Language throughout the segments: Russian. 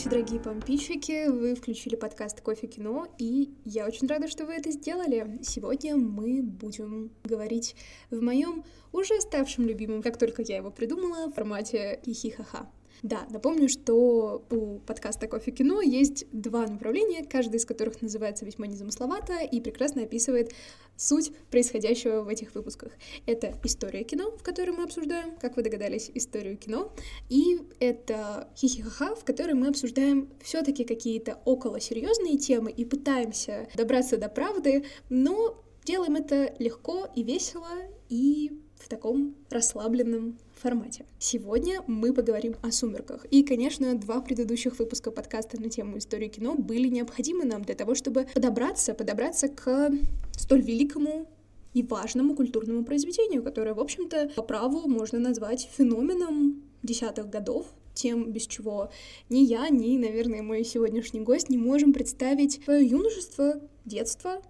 Здравствуйте, дорогие помпичики! Вы включили подкаст «Кофе кино», и я очень рада, что вы это сделали. Сегодня мы будем говорить в моем уже ставшем любимом, как только я его придумала, формате хихихаха. Да, напомню, что у подкаста «Кофе кино» есть два направления, каждый из которых называется весьма незамысловато и прекрасно описывает суть происходящего в этих выпусках. Это история кино, в которой мы обсуждаем, как вы догадались, историю кино, и это хихихаха, в которой мы обсуждаем все таки какие-то около серьезные темы и пытаемся добраться до правды, но делаем это легко и весело, и в таком расслабленном формате. Сегодня мы поговорим о «Сумерках». И, конечно, два предыдущих выпуска подкаста на тему истории кино были необходимы нам для того, чтобы подобраться, подобраться к столь великому и важному культурному произведению, которое, в общем-то, по праву можно назвать феноменом десятых годов, тем, без чего ни я, ни, наверное, мой сегодняшний гость не можем представить свое юношество, детство,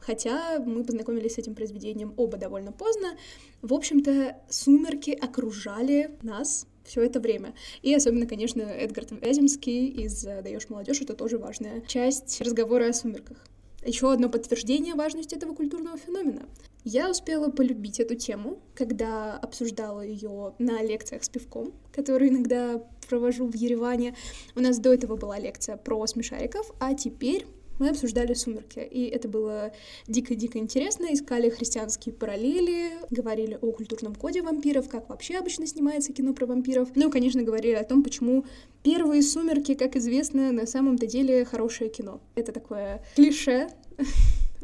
хотя мы познакомились с этим произведением оба довольно поздно. В общем-то, сумерки окружали нас все это время. И особенно, конечно, Эдгард Вяземский из «Даешь молодежь» — это тоже важная часть разговора о сумерках. Еще одно подтверждение важности этого культурного феномена. Я успела полюбить эту тему, когда обсуждала ее на лекциях с пивком, которые иногда провожу в Ереване. У нас до этого была лекция про смешариков, а теперь мы обсуждали «Сумерки», и это было дико-дико интересно, искали христианские параллели, говорили о культурном коде вампиров, как вообще обычно снимается кино про вампиров, ну и, конечно, говорили о том, почему первые «Сумерки», как известно, на самом-то деле хорошее кино. Это такое клише,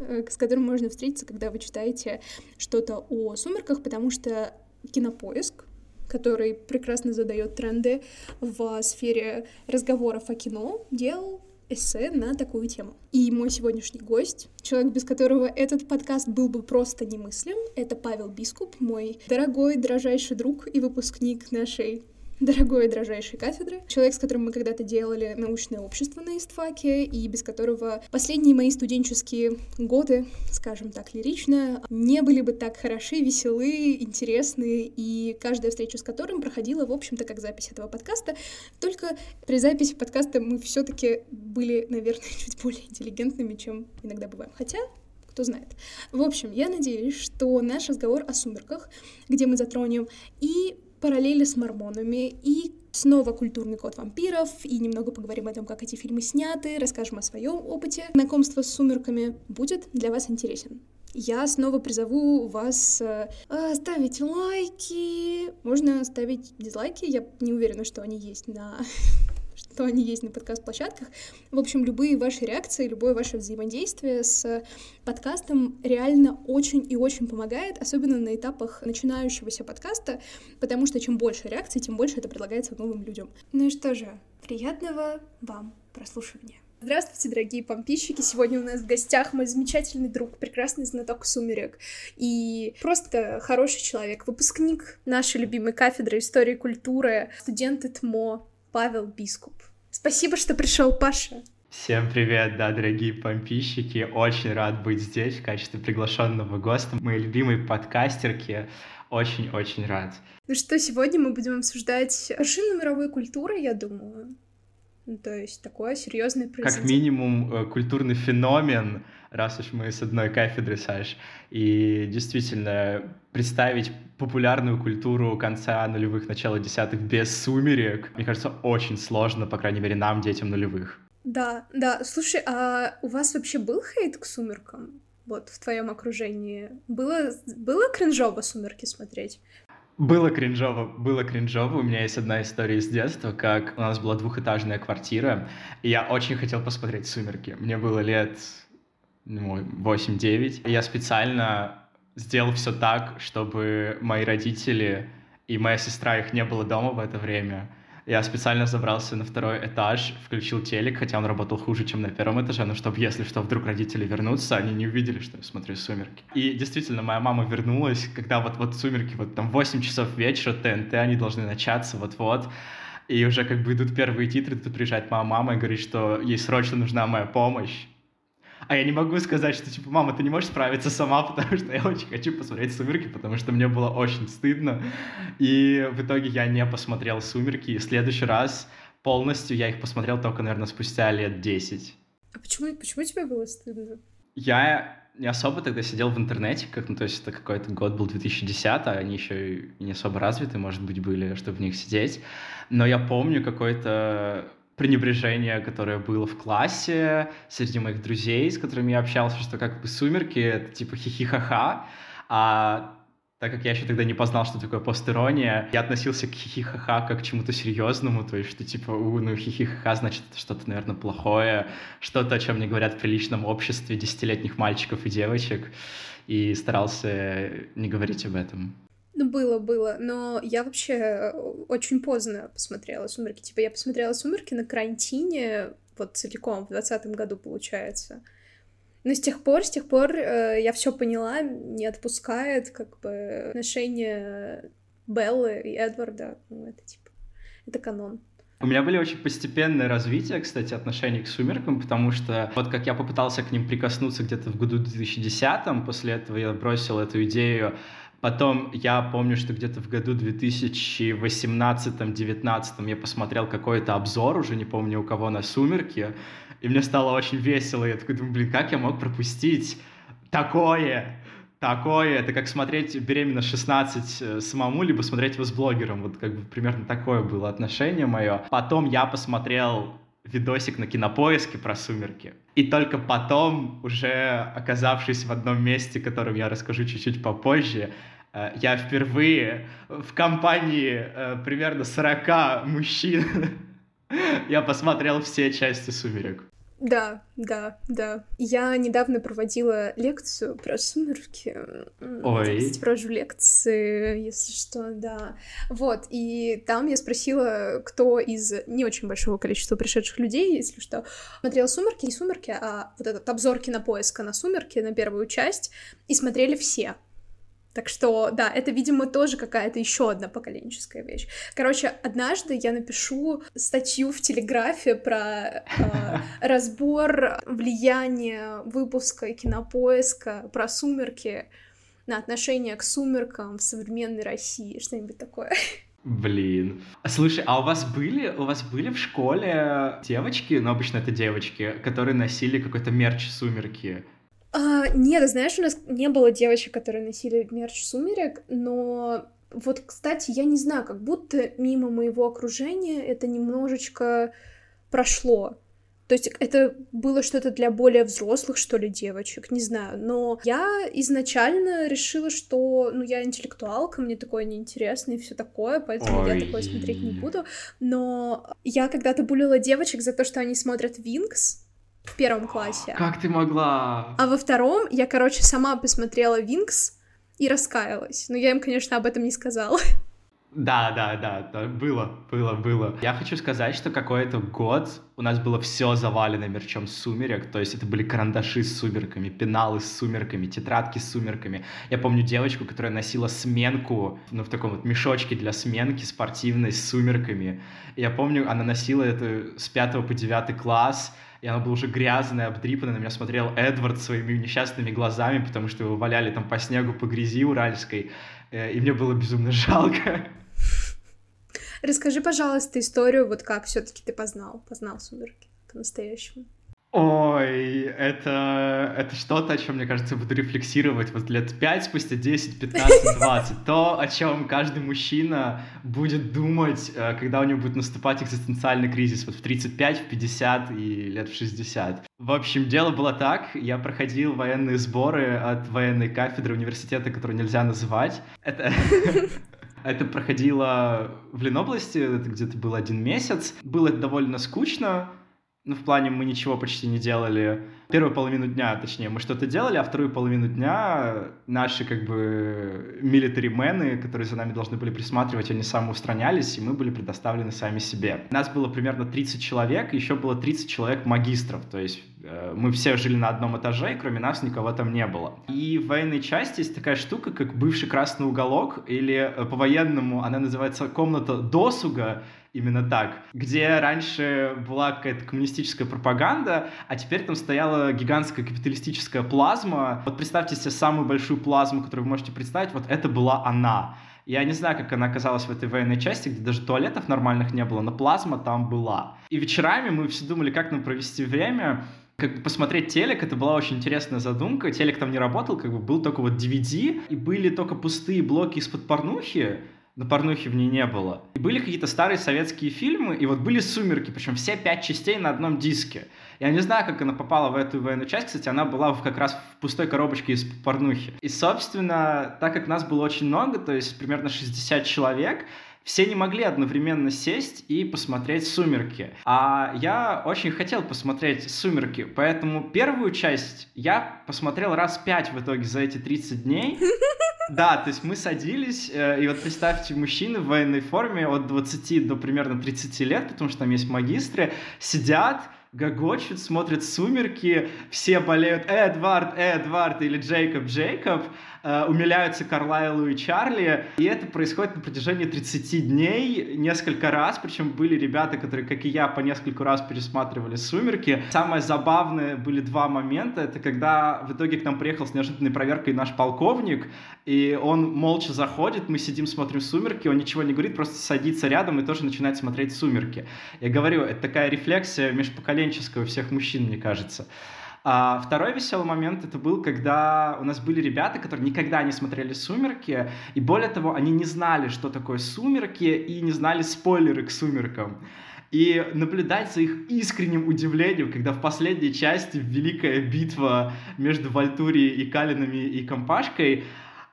с которым можно встретиться, когда вы читаете что-то о «Сумерках», потому что кинопоиск, который прекрасно задает тренды в сфере разговоров о кино, делал эссе на такую тему. И мой сегодняшний гость, человек, без которого этот подкаст был бы просто немыслим, это Павел Бискуп, мой дорогой, дрожайший друг и выпускник нашей дорогой и дрожайшей кафедры, человек, с которым мы когда-то делали научное общество на истфаке, и без которого последние мои студенческие годы, скажем так, лирично, не были бы так хороши, веселы, интересны, и каждая встреча с которым проходила, в общем-то, как запись этого подкаста, только при записи подкаста мы все таки были, наверное, чуть более интеллигентными, чем иногда бываем. Хотя, кто знает. В общем, я надеюсь, что наш разговор о сумерках, где мы затронем и параллели с мормонами и снова культурный код вампиров, и немного поговорим о том, как эти фильмы сняты, расскажем о своем опыте знакомства с сумерками, будет для вас интересен. Я снова призову вас э, ставить лайки. Можно ставить дизлайки, я не уверена, что они есть на что они есть на подкаст-площадках. В общем, любые ваши реакции, любое ваше взаимодействие с подкастом реально очень и очень помогает, особенно на этапах начинающегося подкаста, потому что чем больше реакций, тем больше это предлагается новым людям. Ну и что же, приятного вам прослушивания. Здравствуйте, дорогие помпищики! Сегодня у нас в гостях мой замечательный друг, прекрасный знаток сумерек и просто хороший человек, выпускник нашей любимой кафедры истории и культуры, студент ТМО, Павел Бискуп. Спасибо, что пришел, Паша. Всем привет, да, дорогие помпищики. Очень рад быть здесь в качестве приглашенного гостя. Мои любимые подкастерки. Очень-очень рад. Ну что, сегодня мы будем обсуждать вершину мировой культуры, я думаю. Ну, то есть такое серьезное произведение. Как минимум э, культурный феномен, раз уж мы с одной кафедры, Саш. И действительно, представить популярную культуру конца нулевых, начала десятых без сумерек, мне кажется, очень сложно, по крайней мере, нам, детям нулевых. Да, да. Слушай, а у вас вообще был хейт к сумеркам? Вот в твоем окружении было было кринжово сумерки смотреть? Было кринжово, было кринжово. У меня есть одна история из детства, как у нас была двухэтажная квартира, и я очень хотел посмотреть «Сумерки». Мне было лет ну, 8-9. Я специально сделал все так, чтобы мои родители и моя сестра, их не было дома в это время. Я специально забрался на второй этаж, включил телек, хотя он работал хуже, чем на первом этаже, но чтобы, если что, вдруг родители вернутся, они не увидели, что я смотрю «Сумерки». И действительно, моя мама вернулась, когда вот-вот «Сумерки», вот там 8 часов вечера, ТНТ, они должны начаться вот-вот. И уже как бы идут первые титры, тут приезжает моя мама и говорит, что ей срочно нужна моя помощь. А я не могу сказать, что, типа, мама, ты не можешь справиться сама, потому что я очень хочу посмотреть «Сумерки», потому что мне было очень стыдно. И в итоге я не посмотрел «Сумерки», и в следующий раз полностью я их посмотрел только, наверное, спустя лет 10. А почему, почему тебе было стыдно? Я не особо тогда сидел в интернете, как, ну, то есть это какой-то год был 2010, а они еще и не особо развиты, может быть, были, чтобы в них сидеть. Но я помню какое-то пренебрежение, которое было в классе среди моих друзей, с которыми я общался, что как бы «Сумерки» — это типа хихихаха, а так как я еще тогда не познал, что такое постерония, я относился к хихихаха как к чему-то серьезному, то есть, что типа, у, ну хихихаха значит что-то, наверное, плохое, что-то, о чем не говорят в приличном обществе десятилетних мальчиков и девочек, и старался не говорить об этом. Ну, было, было, но я вообще очень поздно посмотрела «Сумерки». Типа, я посмотрела «Сумерки» на карантине, вот целиком, в двадцатом году, получается. Но с тех пор, с тех пор э, я все поняла, не отпускает как бы отношения Беллы и Эдварда. Ну, это типа, это канон. У меня были очень постепенное развитие, кстати, отношений к «Сумеркам», потому что вот как я попытался к ним прикоснуться где-то в году 2010, после этого я бросил эту идею, Потом я помню, что где-то в году 2018-2019 я посмотрел какой-то обзор, уже не помню у кого, на «Сумерки», и мне стало очень весело. Я такой думаю, блин, как я мог пропустить такое? Такое, это как смотреть «Беременна 16» э, самому, либо смотреть его с блогером. Вот как бы примерно такое было отношение мое. Потом я посмотрел видосик на кинопоиске про сумерки. И только потом, уже оказавшись в одном месте, которым я расскажу чуть-чуть попозже, я впервые в компании э, примерно 40 мужчин я посмотрел все части «Сумерек». Да, да, да. Я недавно проводила лекцию про сумерки. Ой. Кстати, провожу лекции, если что, да. Вот, и там я спросила, кто из не очень большого количества пришедших людей, если что, смотрел «Сумерки», не «Сумерки», а вот этот обзор кинопоиска на «Сумерки», на первую часть, и смотрели все. Так что, да, это, видимо, тоже какая-то еще одна поколенческая вещь. Короче, однажды я напишу статью в Телеграфе про э, разбор влияния выпуска кинопоиска про сумерки на отношение к сумеркам в современной России, что-нибудь такое. Блин. Слушай, а у вас были, у вас были в школе девочки, ну обычно это девочки, которые носили какой-то мерч сумерки? А, нет, знаешь, у нас не было девочек, которые носили мерч сумерек, но вот, кстати, я не знаю, как будто мимо моего окружения это немножечко прошло. То есть это было что-то для более взрослых, что ли, девочек, не знаю. Но я изначально решила, что, ну, я интеллектуалка, мне такое неинтересно и все такое, поэтому Ой. я такое смотреть не буду. Но я когда-то булила девочек за то, что они смотрят Винкс, в первом классе. Как ты могла? А во втором я, короче, сама посмотрела Винкс и раскаялась. Но я им, конечно, об этом не сказала. Да, да, да, да, было, было, было. Я хочу сказать, что какой-то год у нас было все завалено мерчом сумерек, то есть это были карандаши с сумерками, пеналы с сумерками, тетрадки с сумерками. Я помню девочку, которая носила сменку, ну, в таком вот мешочке для сменки спортивной с сумерками. Я помню, она носила это с 5 по 9 класс, и она была уже грязная, обдрипанная, на меня смотрел Эдвард своими несчастными глазами, потому что его валяли там по снегу, по грязи уральской, э, и мне было безумно жалко. Расскажи, пожалуйста, историю, вот как все таки ты познал, познал «Сумерки» по-настоящему. Ой, это, это что-то, о чем, мне кажется, буду рефлексировать вот лет 5, спустя 10, 15, 20. То, о чем каждый мужчина будет думать, э, когда у него будет наступать экзистенциальный кризис вот в 35, в 50 и лет в 60. В общем, дело было так. Я проходил военные сборы от военной кафедры университета, которую нельзя называть. Это... Это проходило в Ленобласти, это где-то был один месяц. Было довольно скучно, ну, в плане мы ничего почти не делали. Первую половину дня, точнее, мы что-то делали, а вторую половину дня наши, как бы, милитаримены, которые за нами должны были присматривать, они самоустранялись, и мы были предоставлены сами себе. Нас было примерно 30 человек, еще было 30 человек магистров, то есть э, мы все жили на одном этаже, и кроме нас никого там не было. И в военной части есть такая штука, как бывший красный уголок, или э, по-военному она называется комната досуга, именно так, где раньше была какая-то коммунистическая пропаганда, а теперь там стояла гигантская капиталистическая плазма. Вот представьте себе самую большую плазму, которую вы можете представить, вот это была она. Я не знаю, как она оказалась в этой военной части, где даже туалетов нормальных не было, но плазма там была. И вечерами мы все думали, как нам провести время как бы посмотреть телек, это была очень интересная задумка. Телек там не работал, как бы был только вот DVD, и были только пустые блоки из-под порнухи, но порнухи в ней не было. И были какие-то старые советские фильмы, и вот были «Сумерки», причем все пять частей на одном диске. Я не знаю, как она попала в эту военную часть, кстати, она была в, как раз в пустой коробочке из порнухи. И, собственно, так как нас было очень много, то есть примерно 60 человек, все не могли одновременно сесть и посмотреть «Сумерки». А я очень хотел посмотреть «Сумерки», поэтому первую часть я посмотрел раз пять в итоге за эти 30 дней. Да, то есть мы садились, э, и вот представьте, мужчины в военной форме от 20 до примерно 30 лет, потому что там есть магистры, сидят, гогочут, смотрят «Сумерки», все болеют «Эдвард, Эдвард» или «Джейкоб, Джейкоб», э, умиляются Карлайлу и Чарли, и это происходит на протяжении 30 дней несколько раз, причем были ребята, которые, как и я, по несколько раз пересматривали «Сумерки». Самое забавное были два момента, это когда в итоге к нам приехал с неожиданной проверкой наш полковник, и он молча заходит, мы сидим, смотрим «Сумерки», он ничего не говорит, просто садится рядом и тоже начинает смотреть «Сумерки». Я говорю, это такая рефлексия межпоколенческая у всех мужчин, мне кажется. А второй веселый момент это был, когда у нас были ребята, которые никогда не смотрели «Сумерки», и более того, они не знали, что такое «Сумерки», и не знали спойлеры к «Сумеркам». И наблюдать за их искренним удивлением, когда в последней части великая битва между Вальтурией и Калинами и Компашкой,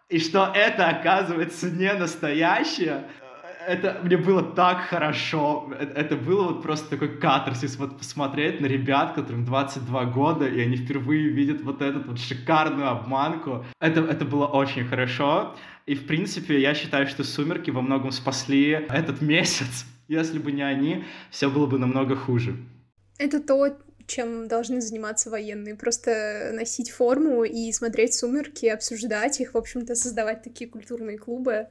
и что это оказывается не настоящее, это мне было так хорошо. Это, это было вот просто такой катарсис, вот посмотреть на ребят, которым 22 года, и они впервые видят вот эту вот шикарную обманку. Это, это было очень хорошо. И, в принципе, я считаю, что «Сумерки» во многом спасли этот месяц. Если бы не они, все было бы намного хуже. Это то, чем должны заниматься военные. Просто носить форму и смотреть «Сумерки», обсуждать их, в общем-то, создавать такие культурные клубы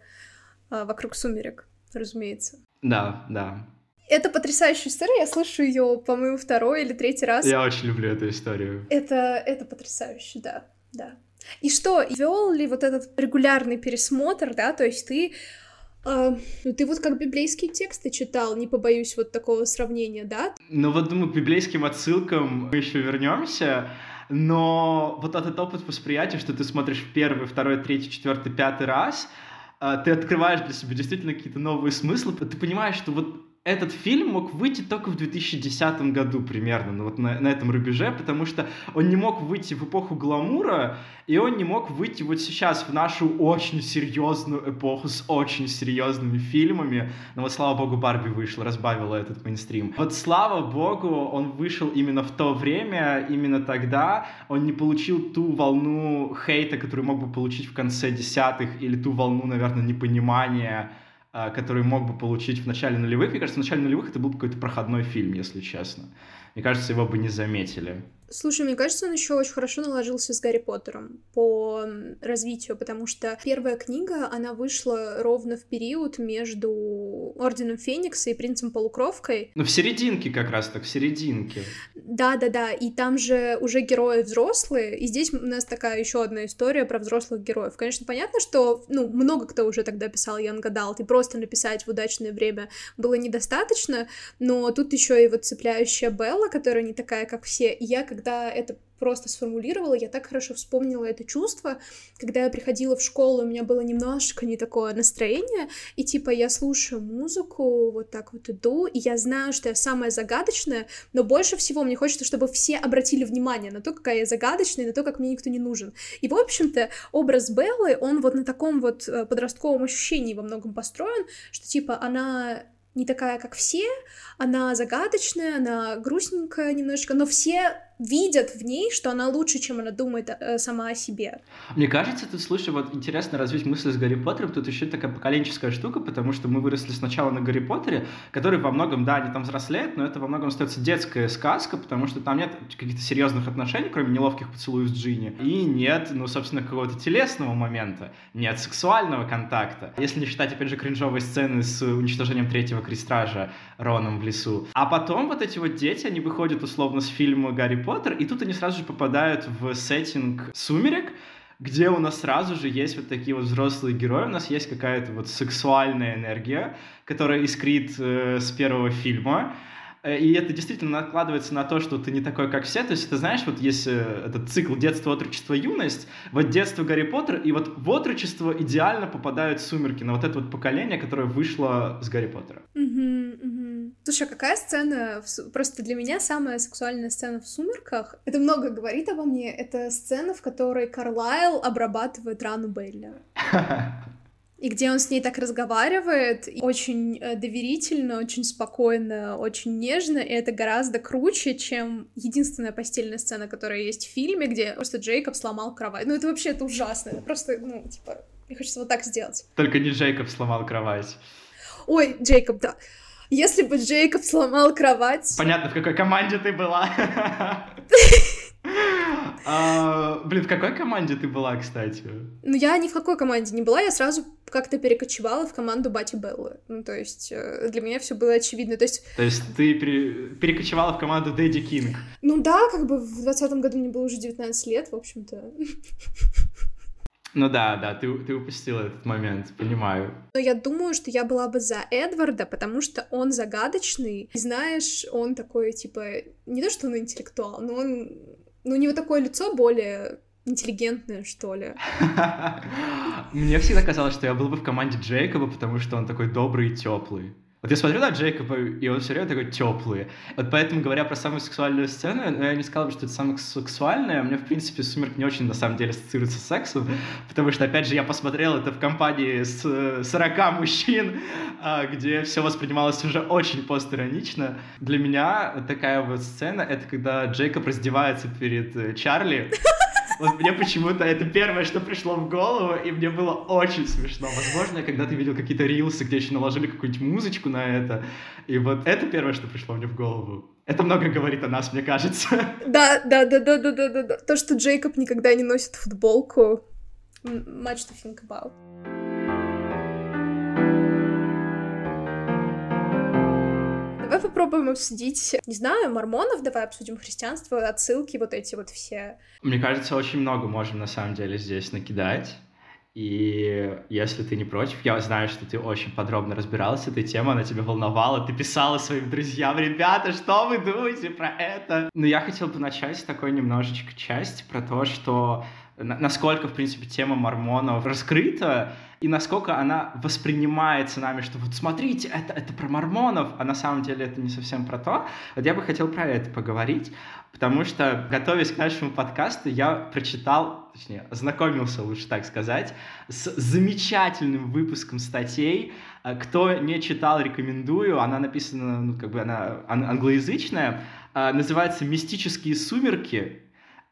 а, вокруг «Сумерек» разумеется. Да, да. Это потрясающая история, я слышу ее, по-моему, второй или третий раз. Я очень люблю эту историю. Это, это потрясающе, да, да. И что, вел ли вот этот регулярный пересмотр, да, то есть ты а, ну, ты вот как библейские тексты читал, не побоюсь вот такого сравнения, да? Ну вот, думаю, к библейским отсылкам мы еще вернемся, но вот этот опыт восприятия, что ты смотришь первый, второй, третий, четвертый, пятый раз, ты открываешь для себя действительно какие-то новые смыслы, ты понимаешь, что вот этот фильм мог выйти только в 2010 году примерно, ну, вот на, на этом рубеже, потому что он не мог выйти в эпоху гламура, и он не мог выйти вот сейчас в нашу очень серьезную эпоху с очень серьезными фильмами. Но вот слава богу Барби вышла, разбавила этот мейнстрим. Вот слава богу он вышел именно в то время, именно тогда. Он не получил ту волну хейта, которую мог бы получить в конце десятых, или ту волну, наверное, непонимания который мог бы получить в начале нулевых. Мне кажется, в начале нулевых это был какой-то проходной фильм, если честно. Мне кажется, его бы не заметили. Слушай, мне кажется, он еще очень хорошо наложился с Гарри Поттером по развитию, потому что первая книга, она вышла ровно в период между Орденом Феникса и Принцем Полукровкой. Ну, в серединке как раз так, в серединке. Да-да-да, и там же уже герои взрослые, и здесь у нас такая еще одна история про взрослых героев. Конечно, понятно, что, ну, много кто уже тогда писал Young Adult, и просто написать в удачное время было недостаточно, но тут еще и вот цепляющая Белла, которая не такая, как все, и я, как когда это просто сформулировала, я так хорошо вспомнила это чувство, когда я приходила в школу, у меня было немножко не такое настроение, и типа я слушаю музыку, вот так вот иду, и я знаю, что я самая загадочная, но больше всего мне хочется, чтобы все обратили внимание на то, какая я загадочная, и на то, как мне никто не нужен. И, в общем-то, образ Беллы, он вот на таком вот э, подростковом ощущении во многом построен, что типа она не такая, как все, она загадочная, она грустненькая немножечко, но все видят в ней, что она лучше, чем она думает э, сама о себе. Мне кажется, тут, слушай, вот интересно развить мысль с Гарри Поттером, тут еще такая поколенческая штука, потому что мы выросли сначала на Гарри Поттере, который во многом, да, они там взрослеют, но это во многом остается детская сказка, потому что там нет каких-то серьезных отношений, кроме неловких поцелуев с Джинни, и нет, ну, собственно, какого-то телесного момента, нет сексуального контакта, если не считать, опять же, кринжовой сцены с уничтожением третьего крестража Роном в лесу. А потом вот эти вот дети, они выходят условно с фильма Гарри Поттер, и тут они сразу же попадают в сеттинг «Сумерек», где у нас сразу же есть вот такие вот взрослые герои, у нас есть какая-то вот сексуальная энергия, которая искрит э, с первого фильма, Э, и это действительно накладывается на то, что ты не такой, как все. То есть, ты знаешь, вот есть э, этот цикл детство, отрочество, юность, вот детство Гарри Поттер, и вот в отрочество идеально попадают сумерки на вот это вот поколение, которое вышло с Гарри Поттера. Угу, угу. Слушай, а какая сцена, в... просто для меня самая сексуальная сцена в «Сумерках», это много говорит обо мне, это сцена, в которой Карлайл обрабатывает рану Белли. и где он с ней так разговаривает, очень э, доверительно, очень спокойно, очень нежно, и это гораздо круче, чем единственная постельная сцена, которая есть в фильме, где просто Джейкоб сломал кровать. Ну, это вообще, это ужасно, это просто, ну, типа, мне хочется вот так сделать. Только не Джейкоб сломал кровать. Ой, Джейкоб, да. Если бы Джейкоб сломал кровать... Понятно, в какой команде ты была. А, блин, в какой команде ты была, кстати? Ну, я ни в какой команде не была, я сразу как-то перекочевала в команду Бати Беллы. Ну, то есть э, для меня все было очевидно. То есть... То есть ты пере... перекочевала в команду Дэдди Кинг? Ну да, как бы в двадцатом году мне было уже 19 лет, в общем-то. Ну да, да, ты, ты упустила этот момент, понимаю. Но я думаю, что я была бы за Эдварда, потому что он загадочный. И знаешь, он такой, типа, не то, что он интеллектуал, но он ну, у него такое лицо более интеллигентное, что ли. Мне всегда казалось, что я был бы в команде Джейкоба, потому что он такой добрый и теплый. Вот я смотрю на Джейкоба, и он все время такой теплый. Вот поэтому, говоря про самую сексуальную сцену, ну, я не сказал бы, что это самое сексуальное. Мне, в принципе, «Сумерки» не очень, на самом деле, ассоциируется с сексом, потому что, опять же, я посмотрел это в компании с 40 мужчин, а, где все воспринималось уже очень постиронично. Для меня такая вот сцена — это когда Джейкоб раздевается перед э, Чарли, вот мне почему-то это первое, что пришло в голову, и мне было очень смешно. Возможно, когда ты видел какие-то рилсы, где еще наложили какую-нибудь музычку на это, и вот это первое, что пришло мне в голову. Это много говорит о нас, мне кажется. Да, да, да, да, да, да, да. То, что Джейкоб никогда не носит футболку. Much to think about. Давай попробуем обсудить, не знаю, мормонов, давай обсудим христианство, отсылки, вот эти вот все. Мне кажется, очень много можем на самом деле здесь накидать. И если ты не против, я знаю, что ты очень подробно разбиралась с этой темой, она тебя волновала, ты писала своим друзьям, ребята, что вы думаете про это? Но я хотел бы начать с такой немножечко части про то, что насколько, в принципе, тема мормонов раскрыта, и насколько она воспринимается нами, что вот смотрите, это, это про мормонов, а на самом деле это не совсем про то. Вот я бы хотел про это поговорить, потому что, готовясь к нашему подкасту, я прочитал, точнее, ознакомился, лучше так сказать, с замечательным выпуском статей. Кто не читал, рекомендую. Она написана, ну, как бы она англоязычная. Называется «Мистические сумерки.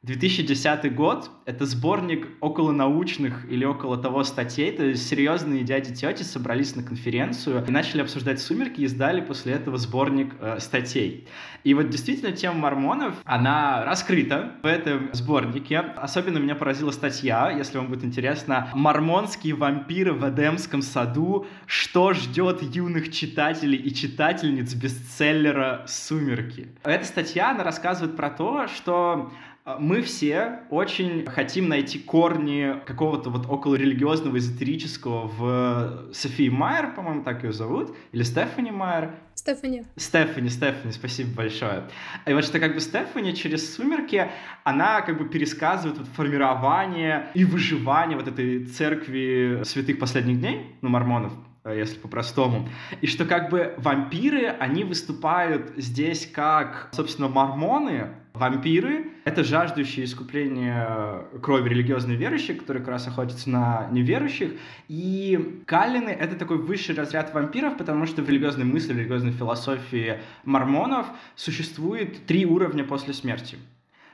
2010 год — это сборник около научных или около того статей, то есть серьезные дяди-тети собрались на конференцию и начали обсуждать «Сумерки» и издали после этого сборник э, статей. И вот действительно тема мормонов, она раскрыта в этом сборнике. Особенно меня поразила статья, если вам будет интересно, «Мормонские вампиры в Эдемском саду. Что ждет юных читателей и читательниц бестселлера «Сумерки». Эта статья, она рассказывает про то, что мы все очень хотим найти корни какого-то вот около религиозного, эзотерического в Софии Майер, по-моему, так ее зовут, или Стефани Майер. Стефани. Стефани, Стефани, спасибо большое. И вот что как бы Стефани через «Сумерки», она как бы пересказывает вот формирование и выживание вот этой церкви святых последних дней, ну, мормонов, э, если по-простому. И что как бы вампиры, они выступают здесь как, собственно, мормоны, Вампиры — это жаждущие искупления крови религиозные верующие, которые как раз охотятся на неверующих. И калины — это такой высший разряд вампиров, потому что в религиозной мысли, в религиозной философии мормонов существует три уровня после смерти.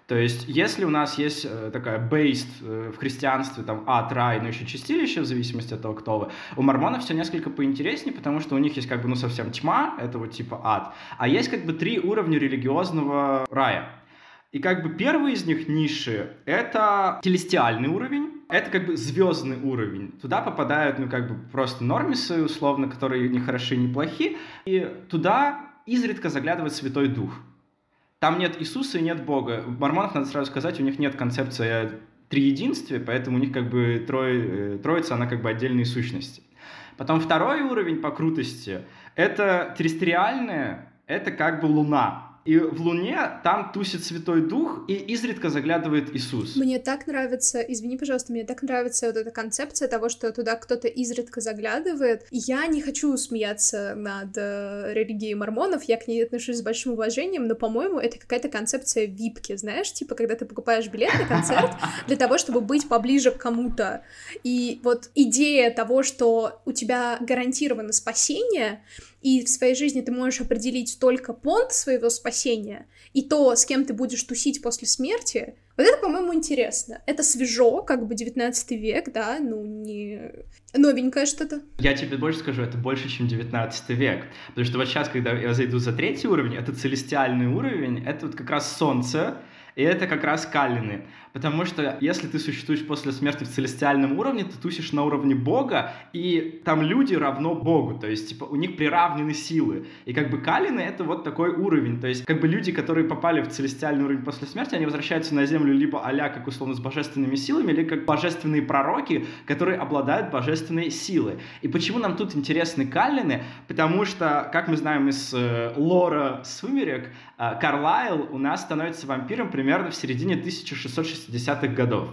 То есть, если у нас есть э, такая бейст э, в христианстве, там, ад, рай, но еще чистилище, в зависимости от того, кто вы, у мормонов все несколько поинтереснее, потому что у них есть как бы, ну, совсем тьма, это вот типа ад, а есть как бы три уровня религиозного рая. И как бы первый из них ниши — это телестиальный уровень, это как бы звездный уровень. Туда попадают, ну, как бы просто нормисы, условно, которые не хороши, не плохи. И туда изредка заглядывает Святой Дух. Там нет Иисуса и нет Бога. У мормонов, надо сразу сказать, у них нет концепции триединстве, поэтому у них как бы трое, э, троица, она как бы отдельные сущности. Потом второй уровень по крутости — это террестриальная, это как бы Луна. И в Луне там тусит Святой Дух, и изредка заглядывает Иисус. Мне так нравится, извини, пожалуйста, мне так нравится вот эта концепция того, что туда кто-то изредка заглядывает. Я не хочу смеяться над э, религией мормонов, я к ней отношусь с большим уважением, но, по-моему, это какая-то концепция випки, знаешь, типа, когда ты покупаешь билет на концерт для того, чтобы быть поближе к кому-то. И вот идея того, что у тебя гарантировано спасение, и в своей жизни ты можешь определить только понт своего спасения и то, с кем ты будешь тусить после смерти, вот это, по-моему, интересно. Это свежо, как бы 19 век, да, ну, не новенькое что-то. Я тебе больше скажу, это больше, чем 19 век. Потому что вот сейчас, когда я зайду за третий уровень, это целестиальный уровень, это вот как раз солнце, и это как раз калины. Потому что если ты существуешь после смерти в целестиальном уровне, ты тусишь на уровне Бога, и там люди равно Богу. То есть, типа, у них приравнены силы. И как бы калины — это вот такой уровень. То есть, как бы люди, которые попали в целестиальный уровень после смерти, они возвращаются на землю либо а как условно с божественными силами, или как божественные пророки, которые обладают божественной силой. И почему нам тут интересны калины? Потому что, как мы знаем из э, лора «Сумерек», э, Карлайл у нас становится вампиром примерно в середине 1660 60-х годов.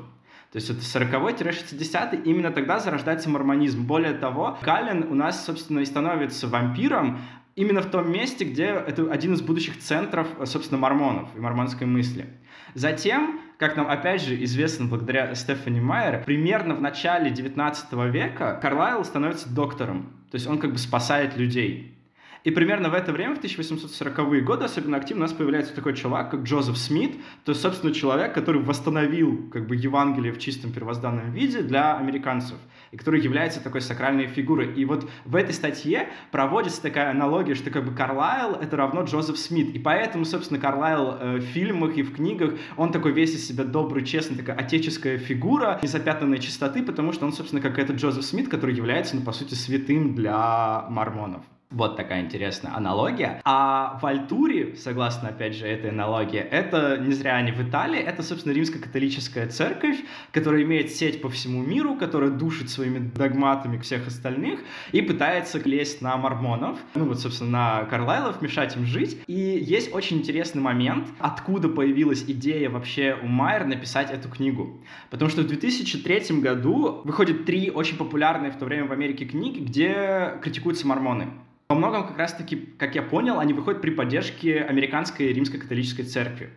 То есть это 40-60 именно тогда зарождается мормонизм. Более того, Каллен у нас, собственно, и становится вампиром именно в том месте, где это один из будущих центров, собственно, мормонов и мормонской мысли. Затем, как нам опять же известно благодаря Стефани Майер, примерно в начале 19 века Карлайл становится доктором. То есть он как бы спасает людей. И примерно в это время, в 1840-е годы, особенно активно у нас появляется такой чувак, как Джозеф Смит, то есть, собственно, человек, который восстановил как бы Евангелие в чистом первозданном виде для американцев, и который является такой сакральной фигурой. И вот в этой статье проводится такая аналогия, что как бы Карлайл — это равно Джозеф Смит, и поэтому, собственно, Карлайл э, в фильмах и в книгах, он такой весь из себя добрый, честный, такая отеческая фигура, незапятнанной чистоты, потому что он, собственно, как этот Джозеф Смит, который является, ну, по сути, святым для мормонов. Вот такая интересная аналогия. А в Альтуре, согласно, опять же, этой аналогии, это не зря они в Италии, это, собственно, римско-католическая церковь, которая имеет сеть по всему миру, которая душит своими догматами всех остальных и пытается лезть на мормонов, ну вот, собственно, на Карлайлов, мешать им жить. И есть очень интересный момент, откуда появилась идея вообще у Майер написать эту книгу. Потому что в 2003 году выходят три очень популярные в то время в Америке книги, где критикуются мормоны. Во многом как раз-таки, как я понял, они выходят при поддержке американской римской католической церкви.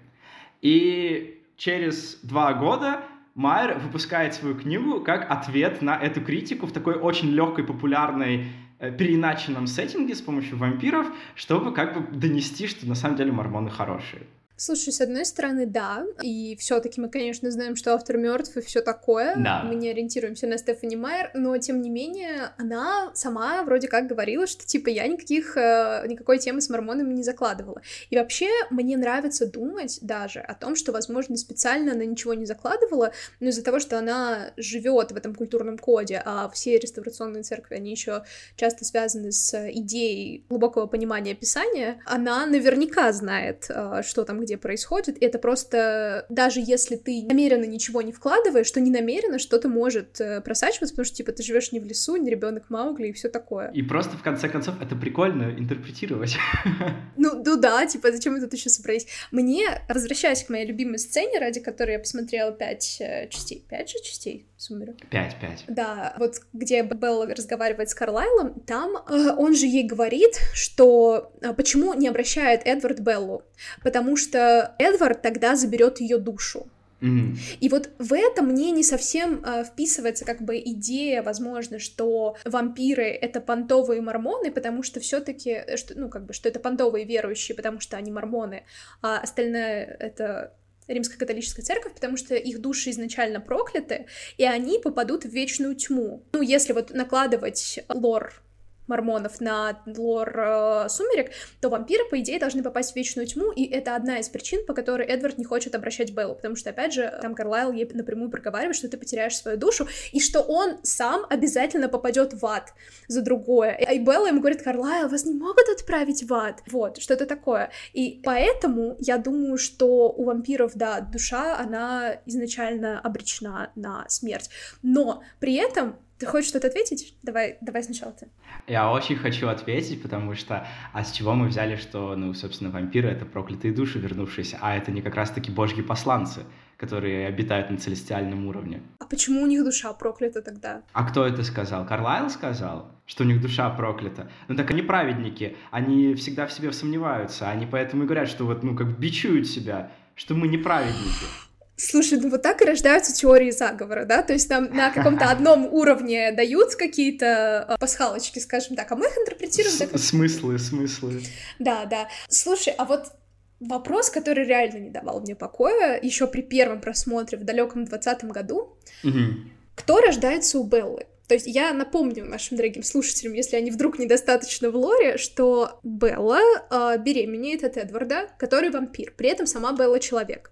И через два года Майер выпускает свою книгу как ответ на эту критику в такой очень легкой, популярной, э, переиначенном сеттинге с помощью вампиров, чтобы как бы донести, что на самом деле мормоны хорошие. Слушай, с одной стороны, да, и все-таки мы, конечно, знаем, что автор мертв и все такое. Да. Мы не ориентируемся на Стефани Майер, но тем не менее она сама вроде как говорила, что типа я никаких э, никакой темы с мормонами не закладывала. И вообще мне нравится думать даже о том, что, возможно, специально она ничего не закладывала, но из-за того, что она живет в этом культурном коде, а все реставрационные церкви они еще часто связаны с идеей глубокого понимания Писания, она наверняка знает, э, что там где происходит, и это просто, даже если ты намеренно ничего не вкладываешь, то не намеренно что-то может э, просачиваться, потому что, типа, ты живешь не в лесу, не ребенок Маугли и все такое. И просто, в конце концов, это прикольно интерпретировать. Ну, ну да, типа, зачем мы тут еще собрались? Мне, возвращаясь к моей любимой сцене, ради которой я посмотрела пять э, частей, пять же частей «Сумерек»? Пять, пять. Да, вот где Белла разговаривает с Карлайлом, там э, он же ей говорит, что почему не обращает Эдвард Беллу, потому что что Эдвард тогда заберет ее душу. Mm-hmm. И вот в это мне не совсем э, вписывается как бы идея, возможно, что вампиры это понтовые мормоны, потому что все-таки, э, ну как бы, что это понтовые верующие, потому что они мормоны, а остальное это римско-католическая церковь, потому что их души изначально прокляты, и они попадут в вечную тьму. Ну, если вот накладывать лор мормонов на лор э, сумерек, то вампиры, по идее, должны попасть в вечную тьму, и это одна из причин, по которой Эдвард не хочет обращать Беллу, потому что, опять же, там Карлайл ей напрямую проговаривает, что ты потеряешь свою душу, и что он сам обязательно попадет в ад за другое. И Белла ему говорит, Карлайл, вас не могут отправить в ад. Вот, что-то такое. И поэтому я думаю, что у вампиров, да, душа, она изначально обречена на смерть. Но при этом ты хочешь что-то ответить? Давай, давай сначала ты. Я очень хочу ответить, потому что а с чего мы взяли, что, ну, собственно, вампиры — это проклятые души, вернувшиеся, а это не как раз-таки божьи посланцы, которые обитают на целестиальном уровне. А почему у них душа проклята тогда? А кто это сказал? Карлайл сказал, что у них душа проклята? Ну так они праведники, они всегда в себе сомневаются, они поэтому и говорят, что вот, ну, как бичуют себя, что мы не праведники. Слушай, ну вот так и рождаются теории заговора, да? То есть там на каком-то одном уровне дают какие-то э, пасхалочки, скажем так, а мы их интерпретируем так... Смыслы, смыслы. Да, да. Слушай, а вот вопрос, который реально не давал мне покоя еще при первом просмотре в далеком двадцатом году. Угу. Кто рождается у Беллы? То есть я напомню нашим дорогим слушателям, если они вдруг недостаточно в лоре, что Белла э, беременеет от Эдварда, который вампир, при этом сама Белла человек.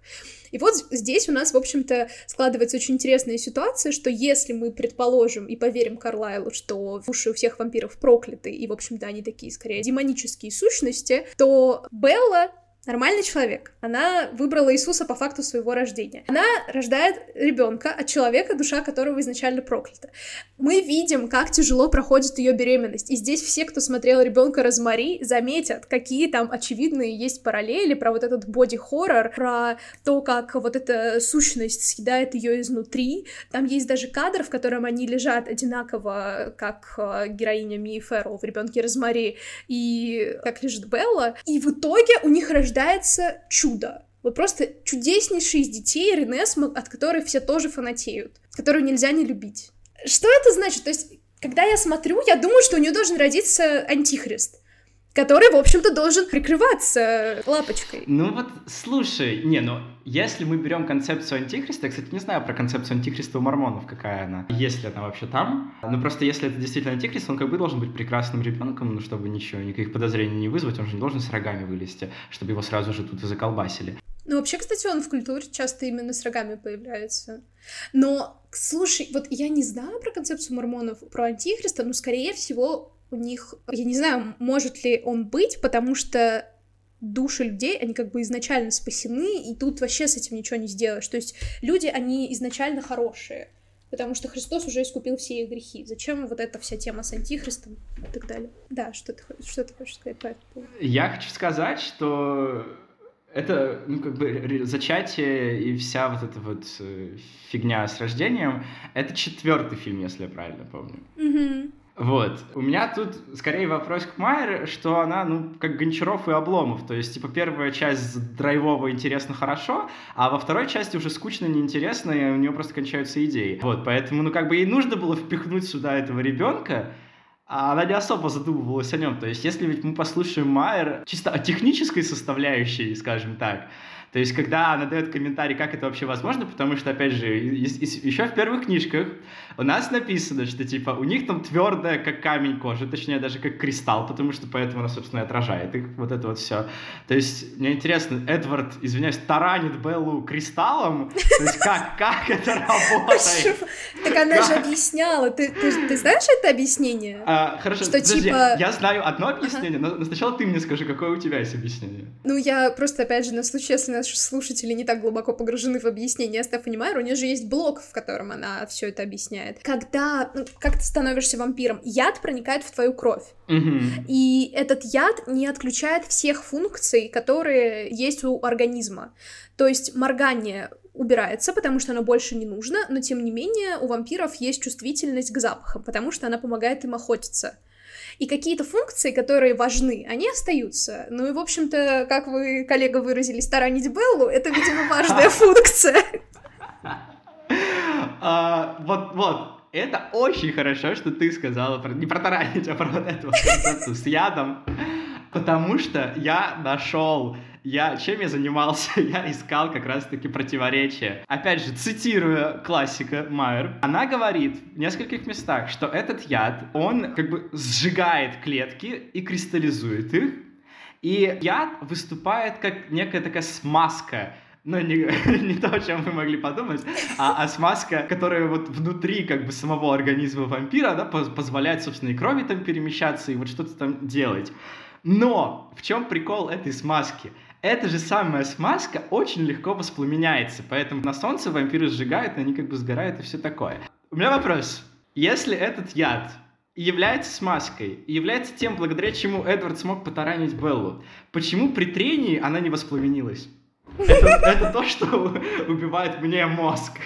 И вот здесь у нас, в общем-то, складывается очень интересная ситуация, что если мы предположим и поверим Карлайлу, что уши у всех вампиров прокляты, и, в общем-то, они такие, скорее, демонические сущности, то Белла Нормальный человек. Она выбрала Иисуса по факту своего рождения. Она рождает ребенка от человека, душа которого изначально проклята. Мы видим, как тяжело проходит ее беременность. И здесь все, кто смотрел ребенка Розмари, заметят, какие там очевидные есть параллели про вот этот боди-хоррор, про то, как вот эта сущность съедает ее изнутри. Там есть даже кадр, в котором они лежат одинаково, как э, героиня Мии Феррелл в ребенке Розмари и как лежит Белла. И в итоге у них рождается рождается чудо. Вот просто чудеснейший из детей Ренесма, от которой все тоже фанатеют, которую нельзя не любить. Что это значит? То есть, когда я смотрю, я думаю, что у нее должен родиться антихрист который, в общем-то, должен прикрываться лапочкой. Ну вот, слушай, не, ну, если мы берем концепцию антихриста, я, кстати, не знаю про концепцию антихриста у мормонов, какая она, если она вообще там, ну просто если это действительно антихрист, он как бы должен быть прекрасным ребенком, ну, чтобы ничего, никаких подозрений не вызвать, он же не должен с рогами вылезти, чтобы его сразу же тут и заколбасили. Ну, вообще, кстати, он в культуре часто именно с рогами появляется. Но, слушай, вот я не знаю про концепцию мормонов, про антихриста, но, скорее всего, у них, я не знаю, может ли он быть, потому что души людей, они как бы изначально спасены, и тут вообще с этим ничего не сделаешь. То есть люди, они изначально хорошие, потому что Христос уже искупил все их грехи. Зачем вот эта вся тема с антихристом и так далее? Да, что ты, что ты хочешь сказать по этому Я хочу сказать, что это, ну, как бы, зачатие и вся вот эта вот э, фигня с рождением, это четвертый фильм, если я правильно помню. Угу. Вот. У меня тут скорее вопрос к Майер, что она, ну, как Гончаров и Обломов. То есть, типа, первая часть драйвово интересно хорошо, а во второй части уже скучно, неинтересно, и у нее просто кончаются идеи. Вот, поэтому, ну, как бы ей нужно было впихнуть сюда этого ребенка, а она не особо задумывалась о нем. То есть, если ведь мы послушаем Майер чисто о технической составляющей, скажем так, то есть, когда она дает комментарий, как это вообще возможно, потому что, опять же, еще в первых книжках у нас написано, что, типа, у них там твердая, как камень кожа, точнее, даже как кристалл, потому что поэтому она, собственно, и отражает их, вот это вот все. То есть, мне интересно, Эдвард, извиняюсь, таранит Беллу кристаллом? То есть, как, как это работает? Так она же объясняла. Ты, ты, знаешь это объяснение? А, хорошо, что, типа... я знаю одно объяснение, но сначала ты мне скажи, какое у тебя есть объяснение. Ну, я просто, опять же, на случай, если наши слушатели не так глубоко погружены в объяснение Стефани Майер, у нее же есть блог, в котором она все это объясняет. Когда, ну, как ты становишься вампиром, яд проникает в твою кровь. Угу. И этот яд не отключает всех функций, которые есть у организма. То есть моргание убирается, потому что оно больше не нужно, но тем не менее у вампиров есть чувствительность к запахам, потому что она помогает им охотиться. И какие-то функции, которые важны, они остаются. Ну и, в общем-то, как вы, коллега, выразились, таранить Беллу, это, видимо, важная функция. А, вот, вот, это очень хорошо, что ты сказала про, не про таранить, а про вот эту концепцию с ядом, потому что я нашел я, чем я занимался? Я искал как раз-таки противоречия. Опять же, цитируя классика Майер, она говорит в нескольких местах, что этот яд, он как бы сжигает клетки и кристаллизует их, и яд выступает как некая такая смазка, ну, не, не то, о чем вы могли подумать, а, а смазка, которая вот внутри как бы самого организма вампира, да, позволяет, собственно, и крови там перемещаться, и вот что-то там делать. Но в чем прикол этой смазки? Эта же самая смазка очень легко воспламеняется, поэтому на солнце вампиры сжигают, они как бы сгорают и все такое. У меня вопрос. Если этот яд является смазкой, является тем, благодаря чему Эдвард смог потаранить Беллу, почему при трении она не воспламенилась? Это, это то, что убивает мне мозг.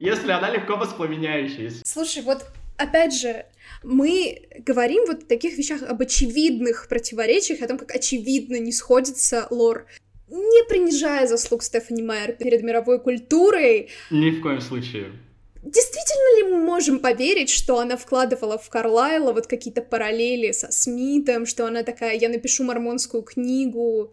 Если она легко воспламеняющаяся. Слушай, вот опять же, мы говорим вот о таких вещах, об очевидных противоречиях, о том, как очевидно не сходится лор не принижая заслуг Стефани Майер перед мировой культурой. Ни в коем случае. Действительно ли мы можем поверить, что она вкладывала в Карлайла вот какие-то параллели со Смитом, что она такая, я напишу мормонскую книгу?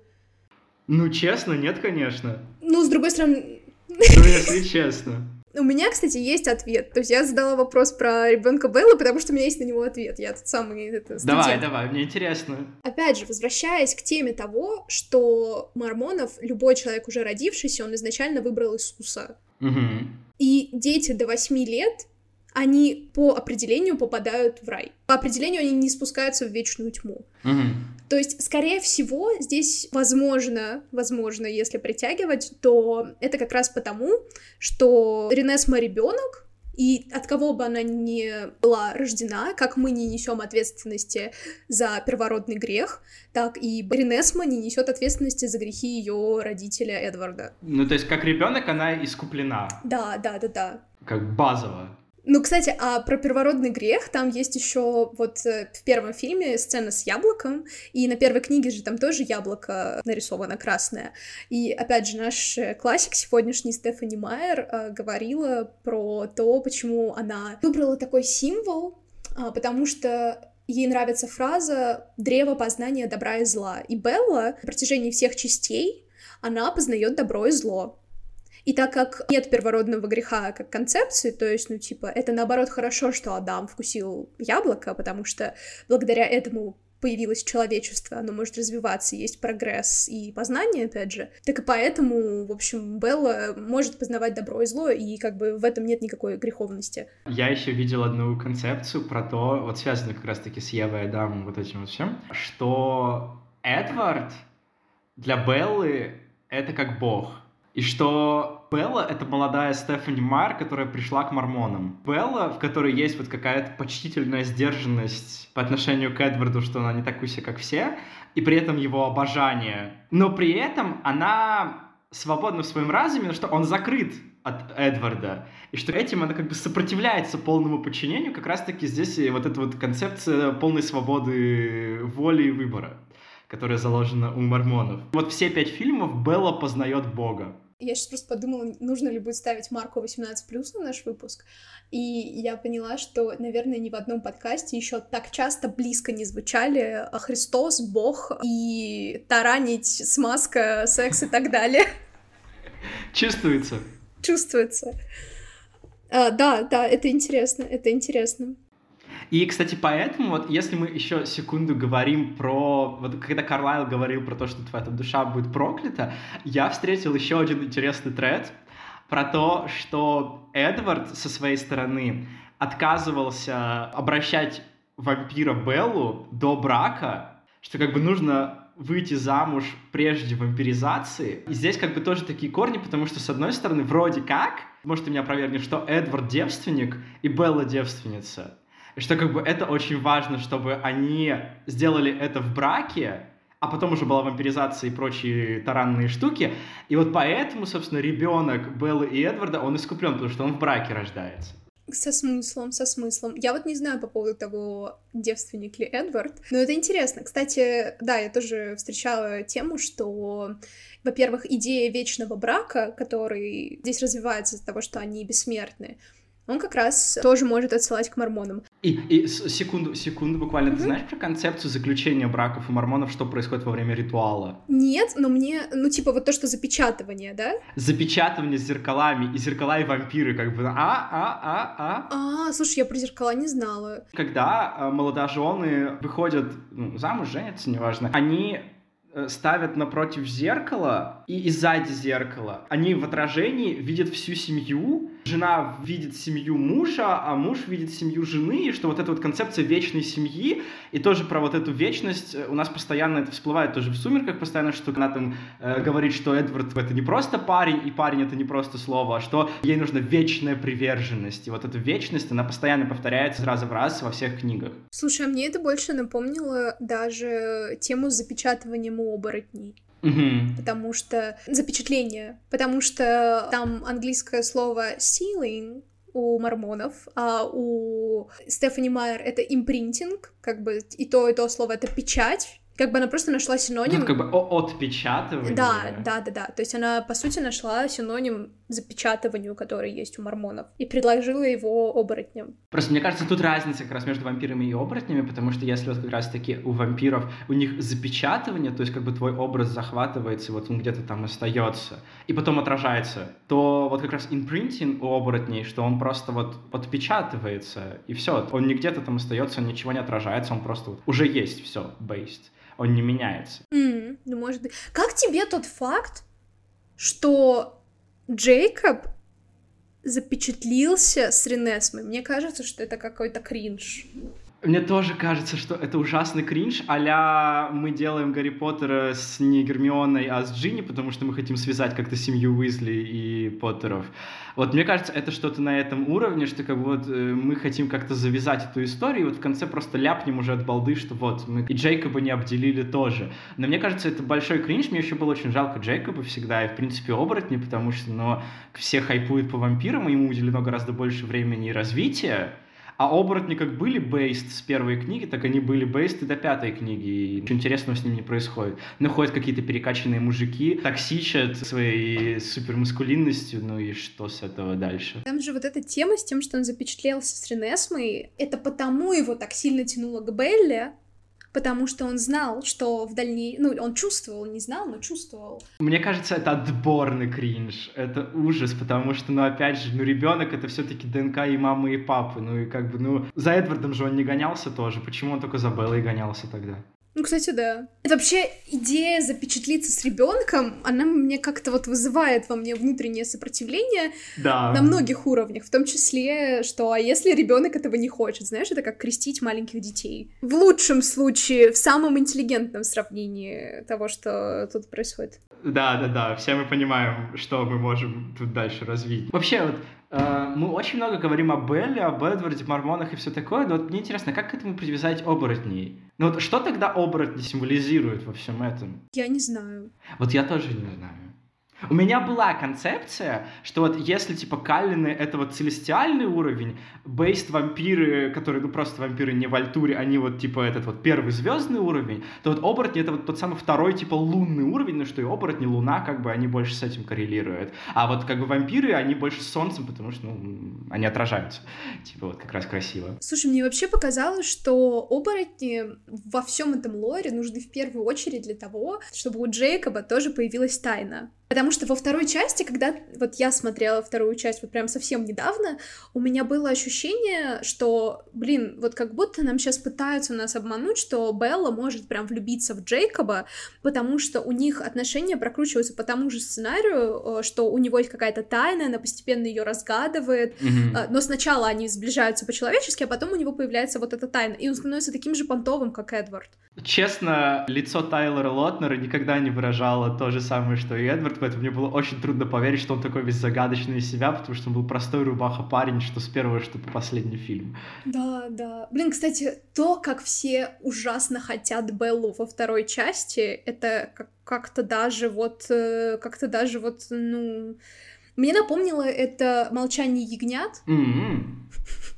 Ну, честно, нет, конечно. Ну, с другой стороны... Ну, если честно. У меня, кстати, есть ответ. То есть я задала вопрос про ребенка Беллы, потому что у меня есть на него ответ. Я тот самый это, студент. Давай, давай, мне интересно. Опять же, возвращаясь к теме того, что мормонов любой человек уже родившийся, он изначально выбрал Иисуса. Угу. И дети до 8 лет они по определению попадают в рай. По определению они не спускаются в вечную тьму. Угу. То есть, скорее всего, здесь возможно, возможно, если притягивать, то это как раз потому, что Ренесма ребенок, и от кого бы она ни была рождена, как мы не несем ответственности за первородный грех, так и Ренесма не несет ответственности за грехи ее родителя Эдварда. Ну, то есть, как ребенок она искуплена. Да, да, да, да. Как базово. Ну, кстати, а про первородный грех там есть еще вот э, в первом фильме сцена с яблоком, и на первой книге же там тоже яблоко нарисовано красное. И опять же, наш э, классик сегодняшний Стефани Майер э, говорила про то, почему она выбрала такой символ, э, потому что ей нравится фраза «древо познания добра и зла». И Белла на протяжении всех частей она познает добро и зло. И так как нет первородного греха как концепции, то есть, ну, типа, это наоборот хорошо, что Адам вкусил яблоко, потому что благодаря этому появилось человечество, оно может развиваться, есть прогресс и познание, опять же. Так и поэтому, в общем, Белла может познавать добро и зло, и как бы в этом нет никакой греховности. Я еще видел одну концепцию про то, вот связанную как раз-таки с Евой Адамом, вот этим вот всем, что Эдвард для Беллы это как бог. И что Белла — это молодая Стефани Майер, которая пришла к мормонам. Белла, в которой есть вот какая-то почтительная сдержанность по отношению к Эдварду, что она не такая, как все, и при этом его обожание. Но при этом она свободна в своем разуме, что он закрыт от Эдварда, и что этим она как бы сопротивляется полному подчинению, как раз-таки здесь и вот эта вот концепция полной свободы воли и выбора которая заложена у мормонов. Вот все пять фильмов Белла познает Бога. Я сейчас просто подумала, нужно ли будет ставить марку 18+, на наш выпуск. И я поняла, что, наверное, ни в одном подкасте еще так часто близко не звучали Христос, Бог и таранить, смазка, секс и так далее. Чувствуется. Чувствуется. А, да, да, это интересно, это интересно. И, кстати, поэтому вот если мы еще секунду говорим про... Вот когда Карлайл говорил про то, что твоя там душа будет проклята, я встретил еще один интересный тред про то, что Эдвард со своей стороны отказывался обращать вампира Беллу до брака, что как бы нужно выйти замуж прежде вампиризации. И здесь как бы тоже такие корни, потому что, с одной стороны, вроде как, может, ты меня опровергнешь, что Эдвард девственник и Белла девственница что как бы это очень важно, чтобы они сделали это в браке, а потом уже была вампиризация и прочие таранные штуки. И вот поэтому, собственно, ребенок Беллы и Эдварда, он искуплен, потому что он в браке рождается. Со смыслом, со смыслом. Я вот не знаю по поводу того, девственник ли Эдвард, но это интересно. Кстати, да, я тоже встречала тему, что, во-первых, идея вечного брака, который здесь развивается из-за того, что они бессмертны, он как раз тоже может отсылать к мормонам. И, и секунду, секунду буквально. Mm-hmm. Ты знаешь про концепцию заключения браков и мормонов, что происходит во время ритуала? Нет, но мне, ну типа вот то, что запечатывание, да? Запечатывание с зеркалами, и зеркала и вампиры, как бы, а, а, а, а. А, слушай, я про зеркала не знала. Когда э, молодожены выходят ну, замуж, женятся, неважно, они Э, ставят напротив зеркала и, и сзади зеркала. Они в отражении видят всю семью, жена видит семью мужа, а муж видит семью жены, и что вот эта вот концепция вечной семьи, и тоже про вот эту вечность, э, у нас постоянно это всплывает тоже в «Сумерках», постоянно, что она там э, говорит, что Эдвард это не просто парень, и парень это не просто слово, а что ей нужна вечная приверженность, и вот эта вечность, она постоянно повторяется раз в раз во всех книгах. Слушай, а мне это больше напомнило даже тему с запечатыванием у оборотней. Угу. Потому что запечатление, потому что там английское слово sealing у мормонов, а у Стефани Майер это импринтинг, как бы и то, и то слово это печать, как бы она просто нашла синоним. Ну, как бы отпечатывание. Да, да, да, да. То есть она, по сути, нашла синоним запечатыванию, который есть у мормонов, и предложила его оборотням. Просто мне кажется, тут разница как раз между вампирами и оборотнями, потому что если вот как раз-таки у вампиров у них запечатывание, то есть как бы твой образ захватывается, вот он где-то там остается, и потом отражается, то вот как раз импринтинг у оборотней, что он просто вот отпечатывается, и все, он не где-то там остается, он ничего не отражается, он просто вот уже есть, все, based он не меняется. Mm, ну, может быть. Как тебе тот факт, что Джейкоб запечатлился с Ренесмой? Мне кажется, что это какой-то кринж. Мне тоже кажется, что это ужасный кринж, а мы делаем Гарри Поттера с не Гермионой, а с Джинни, потому что мы хотим связать как-то семью Уизли и Поттеров. Вот мне кажется, это что-то на этом уровне, что как бы вот э, мы хотим как-то завязать эту историю, и вот в конце просто ляпнем уже от балды, что вот мы и Джейкоба не обделили тоже. Но мне кажется, это большой кринж, мне еще было очень жалко Джейкоба всегда, и в принципе оборотни, потому что, но все хайпуют по вампирам, и ему уделено гораздо больше времени и развития, а оборотни как были бейст с первой книги, так они были бейст и до пятой книги. И ничего интересного с ним не происходит. Находят какие-то перекачанные мужики, токсичат своей супермаскулинностью, ну и что с этого дальше? Там же вот эта тема с тем, что он запечатлелся с Ренесмой, это потому его так сильно тянуло к Белле, потому что он знал, что в дальнейшем... Ну, он чувствовал, не знал, но чувствовал. Мне кажется, это отборный кринж, это ужас, потому что, ну, опять же, ну, ребенок это все таки ДНК и мамы, и папы, ну, и как бы, ну, за Эдвардом же он не гонялся тоже, почему он только за Беллой гонялся тогда? Ну, кстати, да. Вообще, идея запечатлиться с ребенком, она мне как-то вот вызывает во мне внутреннее сопротивление да. на многих уровнях, в том числе, что а если ребенок этого не хочет, знаешь, это как крестить маленьких детей. В лучшем случае, в самом интеллигентном сравнении того, что тут происходит. Да, да, да, все мы понимаем, что мы можем тут дальше развить. Вообще, вот мы очень много говорим о Белле, об Эдварде, мормонах и все такое, но вот мне интересно, как к этому привязать оборотней? Ну вот что тогда оборотни символизируют во всем этом? Я не знаю. Вот я тоже не знаю. У меня была концепция, что вот если типа Каллины это вот целестиальный уровень, бейст вампиры, которые ну просто вампиры не в Альтуре, они вот типа этот вот первый звездный уровень, то вот оборотни это вот тот самый второй типа лунный уровень, ну что и оборотни, луна, как бы они больше с этим коррелируют. А вот как бы вампиры, они больше с солнцем, потому что ну, они отражаются. Типа вот как раз красиво. Слушай, мне вообще показалось, что оборотни во всем этом лоре нужны в первую очередь для того, чтобы у Джейкоба тоже появилась тайна. Потому что во второй части, когда вот я смотрела вторую часть вот прям совсем недавно, у меня было ощущение, что, блин, вот как будто нам сейчас пытаются нас обмануть, что Белла может прям влюбиться в Джейкоба, потому что у них отношения прокручиваются по тому же сценарию, э, что у него есть какая-то тайна, она постепенно ее разгадывает, mm-hmm. но сначала они сближаются по-человечески, а потом у него появляется вот эта тайна, и он становится таким же понтовым, как Эдвард. Честно, лицо Тайлера Лотнера никогда не выражало то же самое, что и Эдвард, поэтому мне было очень трудно поверить, что он такой весь загадочный из себя, потому что он был простой рубаха-парень, что с первого, что по последний фильм. Да, да. Блин, кстати, то, как все ужасно хотят Беллу во второй части, это как-то даже вот, э, как-то даже вот, ну... Мне напомнило это «Молчание ягнят». Mm-hmm.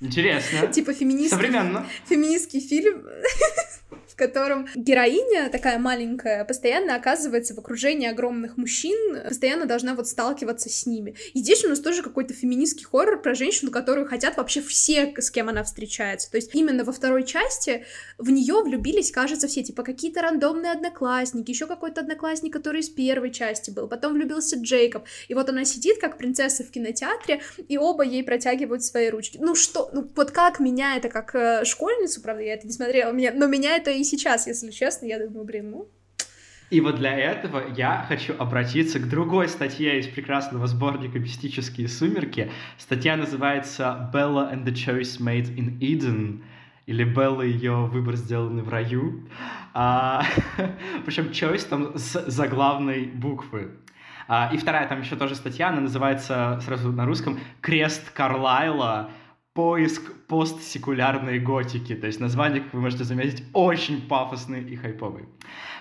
Интересно. Типа феминистский... Современно. Феминистский фильм в котором героиня, такая маленькая, постоянно оказывается в окружении огромных мужчин, постоянно должна вот сталкиваться с ними. И здесь у нас тоже какой-то феминистский хоррор про женщину, которую хотят вообще все, с кем она встречается. То есть именно во второй части в нее влюбились, кажется, все, типа какие-то рандомные одноклассники, еще какой-то одноклассник, который из первой части был, потом влюбился Джейкоб. И вот она сидит как принцесса в кинотеатре, и оба ей протягивают свои ручки. Ну что, ну вот как меня это, как э, школьницу, правда, я это не смотрела, меня, но меня это и сейчас, если честно, я думаю, блин, ну, и вот для этого я хочу обратиться к другой статье из прекрасного сборника «Мистические сумерки». Статья называется «Bella and the Choice Made in Eden» или «Белла и ее выбор сделанный в раю». А, причем «choice» там с заглавной буквы. А, и вторая там еще тоже статья, она называется сразу на русском «Крест Карлайла», поиск постсекулярной готики. То есть название, как вы можете заметить, очень пафосный и хайповый.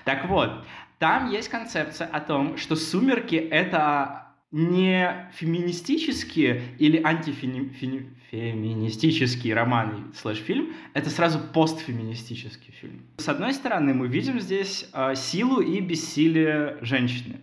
Так вот, там есть концепция о том, что «Сумерки» — это не феминистические или антифеминистические романы слэш-фильм, это сразу постфеминистический фильм. С одной стороны, мы видим здесь э, силу и бессилие женщины.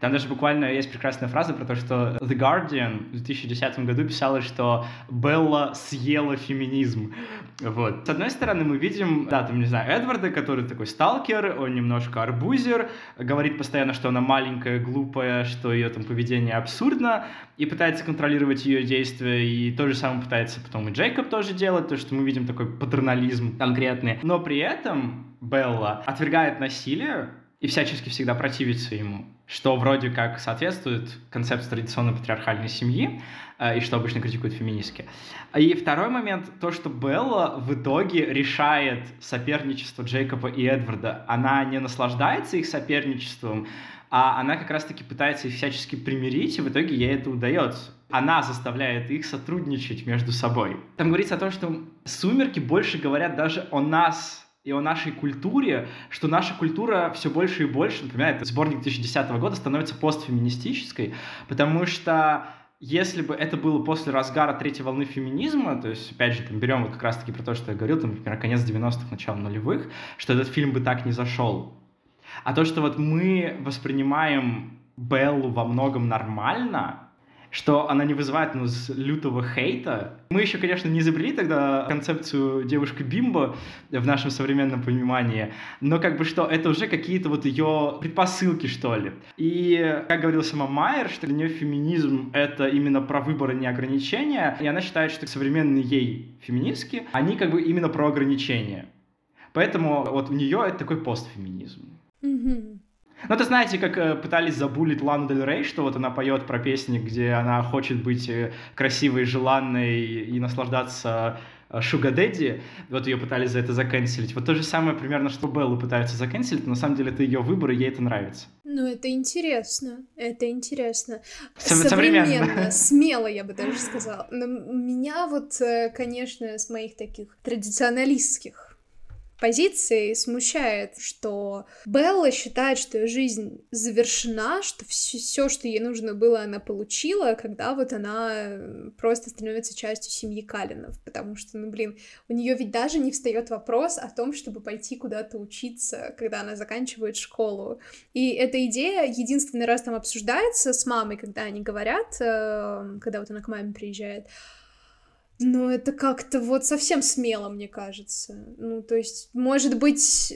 Там даже буквально есть прекрасная фраза про то, что The Guardian в 2010 году писала, что Белла съела феминизм. Вот. С одной стороны, мы видим, да, там, не знаю, Эдварда, который такой сталкер, он немножко арбузер, говорит постоянно, что она маленькая, глупая, что ее там поведение абсурдно, и пытается контролировать ее действия, и то же самое пытается потом и Джейкоб тоже делать, то, что мы видим такой патернализм конкретный. Но при этом Белла отвергает насилие и всячески всегда противится ему что вроде как соответствует концепции традиционной патриархальной семьи, э, и что обычно критикуют феминистки. И второй момент, то, что Белла в итоге решает соперничество Джейкоба и Эдварда. Она не наслаждается их соперничеством, а она как раз-таки пытается их всячески примирить, и в итоге ей это удается. Она заставляет их сотрудничать между собой. Там говорится о том, что «Сумерки» больше говорят даже о нас, и о нашей культуре, что наша культура все больше и больше, например, это сборник 2010 года становится постфеминистической, потому что если бы это было после разгара третьей волны феминизма, то есть, опять же, там, берем вот как раз-таки про то, что я говорил, там, например, конец 90-х, начало нулевых, что этот фильм бы так не зашел. А то, что вот мы воспринимаем Беллу во многом нормально, что она не вызывает ну, лютого хейта. Мы еще, конечно, не изобрели тогда концепцию девушка бимбо в нашем современном понимании, но как бы что это уже какие-то вот ее предпосылки, что ли. И, как говорила сама Майер, что для нее феминизм — это именно про выбор, а не ограничения, и она считает, что современные ей феминистки, они как бы именно про ограничения. Поэтому вот у нее это такой постфеминизм. Mm-hmm. Ну, это знаете, как э, пытались забулить Лану Дель Рей, что вот она поет про песни, где она хочет быть э, красивой, желанной и наслаждаться Шуга э, вот ее пытались за это заканчивать. Вот то же самое примерно, что Беллу пытаются заканчивать, но на самом деле это ее выбор, и ей это нравится. Ну, это интересно, это интересно. Современно, смело, я бы даже сказала. Но меня вот, конечно, с моих таких традиционалистских позиции смущает, что Белла считает, что ее жизнь завершена, что все, что ей нужно было, она получила, когда вот она просто становится частью семьи Калинов, потому что, ну, блин, у нее ведь даже не встает вопрос о том, чтобы пойти куда-то учиться, когда она заканчивает школу. И эта идея единственный раз там обсуждается с мамой, когда они говорят, э, когда вот она к маме приезжает, ну, это как-то вот совсем смело, мне кажется. Ну, то есть, может быть...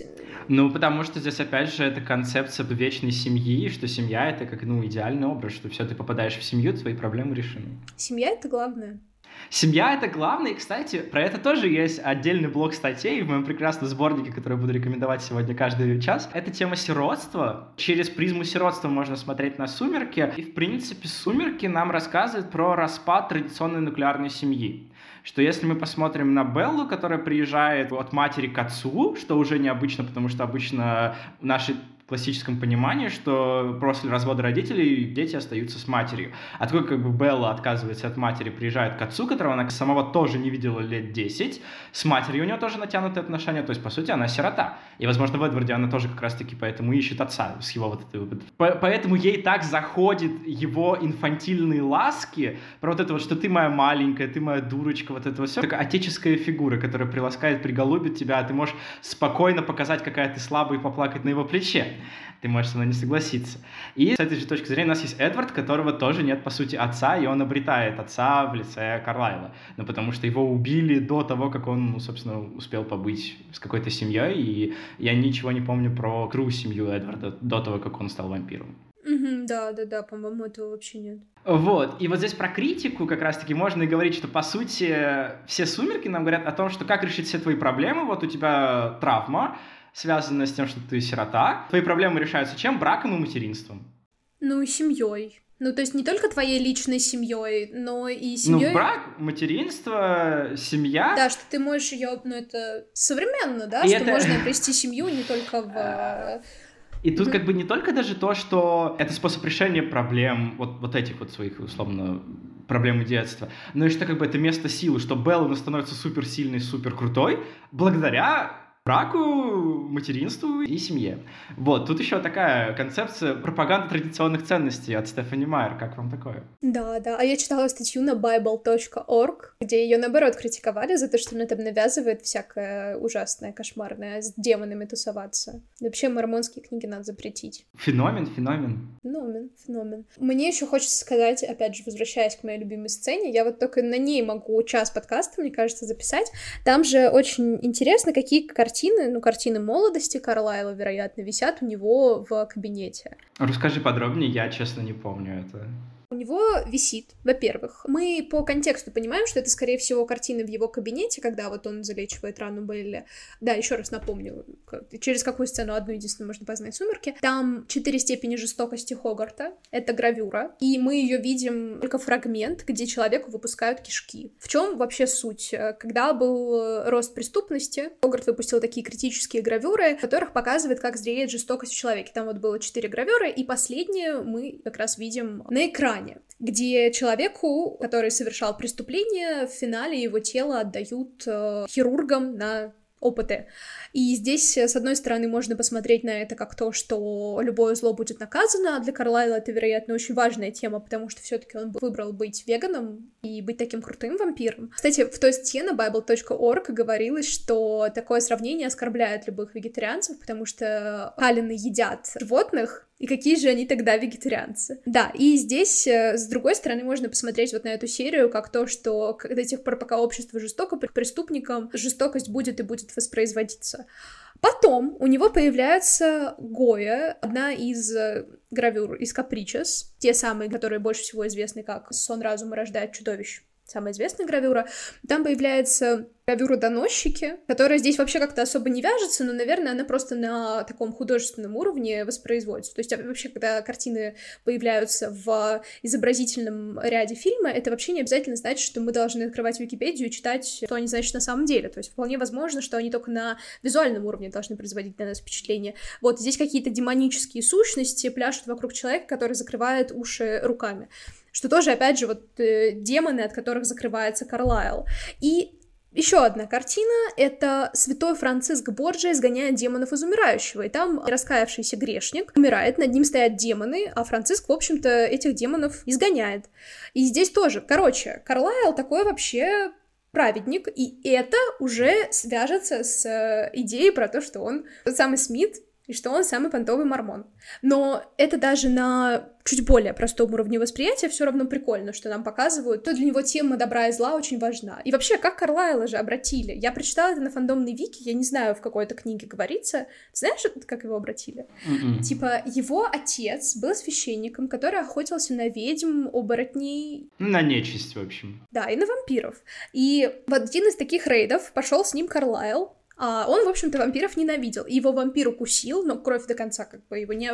Ну, потому что здесь, опять же, это концепция вечной семьи, что семья — это как, ну, идеальный образ, что все, ты попадаешь в семью, твои проблемы решены. Семья — это главное. Семья — это главное, и, кстати, про это тоже есть отдельный блок статей в моем прекрасном сборнике, который я буду рекомендовать сегодня каждый час. Это тема сиротства. Через призму сиротства можно смотреть на «Сумерки», и, в принципе, «Сумерки» нам рассказывают про распад традиционной нуклеарной семьи что если мы посмотрим на Беллу, которая приезжает от матери к отцу, что уже необычно, потому что обычно наши классическом понимании, что после развода родителей дети остаются с матерью. А такой как бы Белла отказывается от матери, приезжает к отцу, которого она самого тоже не видела лет 10, с матерью у нее тоже натянутые отношения, то есть, по сути, она сирота. И, возможно, в Эдварде она тоже как раз-таки поэтому ищет отца с его вот этой вот... Поэтому ей так заходит его инфантильные ласки, про вот это вот, что ты моя маленькая, ты моя дурочка, вот это вот все. Такая отеческая фигура, которая приласкает, приголубит тебя, а ты можешь спокойно показать, какая ты слабая и поплакать на его плече ты можешь со мной не согласиться. И с этой же точки зрения у нас есть Эдвард, которого тоже нет, по сути, отца, и он обретает отца в лице Карлайла. Ну, потому что его убили до того, как он, ну, собственно, успел побыть с какой-то семьей, и я ничего не помню про кру семью Эдварда до того, как он стал вампиром. Да, да, да, по-моему, этого вообще нет. Вот, и вот здесь про критику как раз-таки можно и говорить, что, по сути, все «Сумерки» нам говорят о том, что как решить все твои проблемы, вот у тебя травма, связанная с тем, что ты сирота. Твои проблемы решаются чем? Браком и материнством. Ну и семьей. Ну, то есть не только твоей личной семьей, но и семьей. Ну, брак, материнство, семья. Да, что ты можешь ее, ну, это современно, да, и что это... можно обрести семью не только в. И тут как бы не только даже то, что это способ решения проблем, вот, вот этих вот своих, условно, проблемы детства, но и что как бы это место силы, что Белла становится супер сильной, супер крутой, благодаря браку, материнству и семье. Вот, тут еще такая концепция пропаганды традиционных ценностей от Стефани Майер. Как вам такое? Да, да. А я читала статью на bible.org, где ее, наоборот, критиковали за то, что она там навязывает всякое ужасное, кошмарное, с демонами тусоваться. Вообще мормонские книги надо запретить. Феномен, феномен. Феномен, феномен. Мне еще хочется сказать, опять же, возвращаясь к моей любимой сцене, я вот только на ней могу час подкаста, мне кажется, записать. Там же очень интересно, какие картины картины, ну, картины молодости Карлайла, вероятно, висят у него в кабинете. Расскажи подробнее, я, честно, не помню это. У него висит, во-первых, мы по контексту понимаем, что это, скорее всего, картины в его кабинете, когда вот он залечивает рану Белли. Да, еще раз напомню, через какую сцену одну единственную можно познать «Сумерки». Там четыре степени жестокости Хогарта, это гравюра, и мы ее видим только фрагмент, где человеку выпускают кишки. В чем вообще суть? Когда был рост преступности, Хогарт выпустил такие критические гравюры, в которых показывает, как зреет жестокость в человеке. Там вот было четыре гравюры, и последнее мы как раз видим на экране экране, где человеку, который совершал преступление, в финале его тело отдают э, хирургам на опыты. И здесь, с одной стороны, можно посмотреть на это как то, что любое зло будет наказано, а для Карлайла это, вероятно, очень важная тема, потому что все таки он выбрал быть веганом и быть таким крутым вампиром. Кстати, в той статье на bible.org говорилось, что такое сравнение оскорбляет любых вегетарианцев, потому что калины едят животных, и какие же они тогда вегетарианцы. Да, и здесь, э, с другой стороны, можно посмотреть вот на эту серию как то, что до тех пор, пока общество жестоко, преступникам жестокость будет и будет воспроизводиться. Потом у него появляется Гоя, одна из э, гравюр из Капричес, те самые, которые больше всего известны как «Сон разума рождает чудовищ», самая известная гравюра. Там появляется гравюра «Доносчики», которая здесь вообще как-то особо не вяжется, но, наверное, она просто на таком художественном уровне воспроизводится. То есть а, вообще, когда картины появляются в изобразительном ряде фильма, это вообще не обязательно значит, что мы должны открывать Википедию и читать, что они значат на самом деле. То есть вполне возможно, что они только на визуальном уровне должны производить на нас впечатление. Вот здесь какие-то демонические сущности пляшут вокруг человека, который закрывает уши руками что тоже, опять же, вот э, демоны, от которых закрывается Карлайл. И еще одна картина — это святой Франциск Борджа изгоняет демонов из умирающего, и там раскаявшийся грешник умирает, над ним стоят демоны, а Франциск, в общем-то, этих демонов изгоняет. И здесь тоже, короче, Карлайл такой вообще праведник, и это уже свяжется с э, идеей про то, что он тот самый Смит, и что он самый понтовый мормон. Но это даже на чуть более простом уровне восприятия все равно прикольно, что нам показывают, то для него тема добра и зла очень важна. И вообще, как Карлайла же обратили? Я прочитала это на фандомной вики, я не знаю, в какой-то книге говорится. Знаешь, как его обратили? Mm-mm. Типа, его отец был священником, который охотился на ведьм, оборотней. На нечисть, в общем. Да, и на вампиров. И в один из таких рейдов пошел с ним Карлайл, а он, в общем-то, вампиров ненавидел. Его вампир укусил, но кровь до конца как бы его не,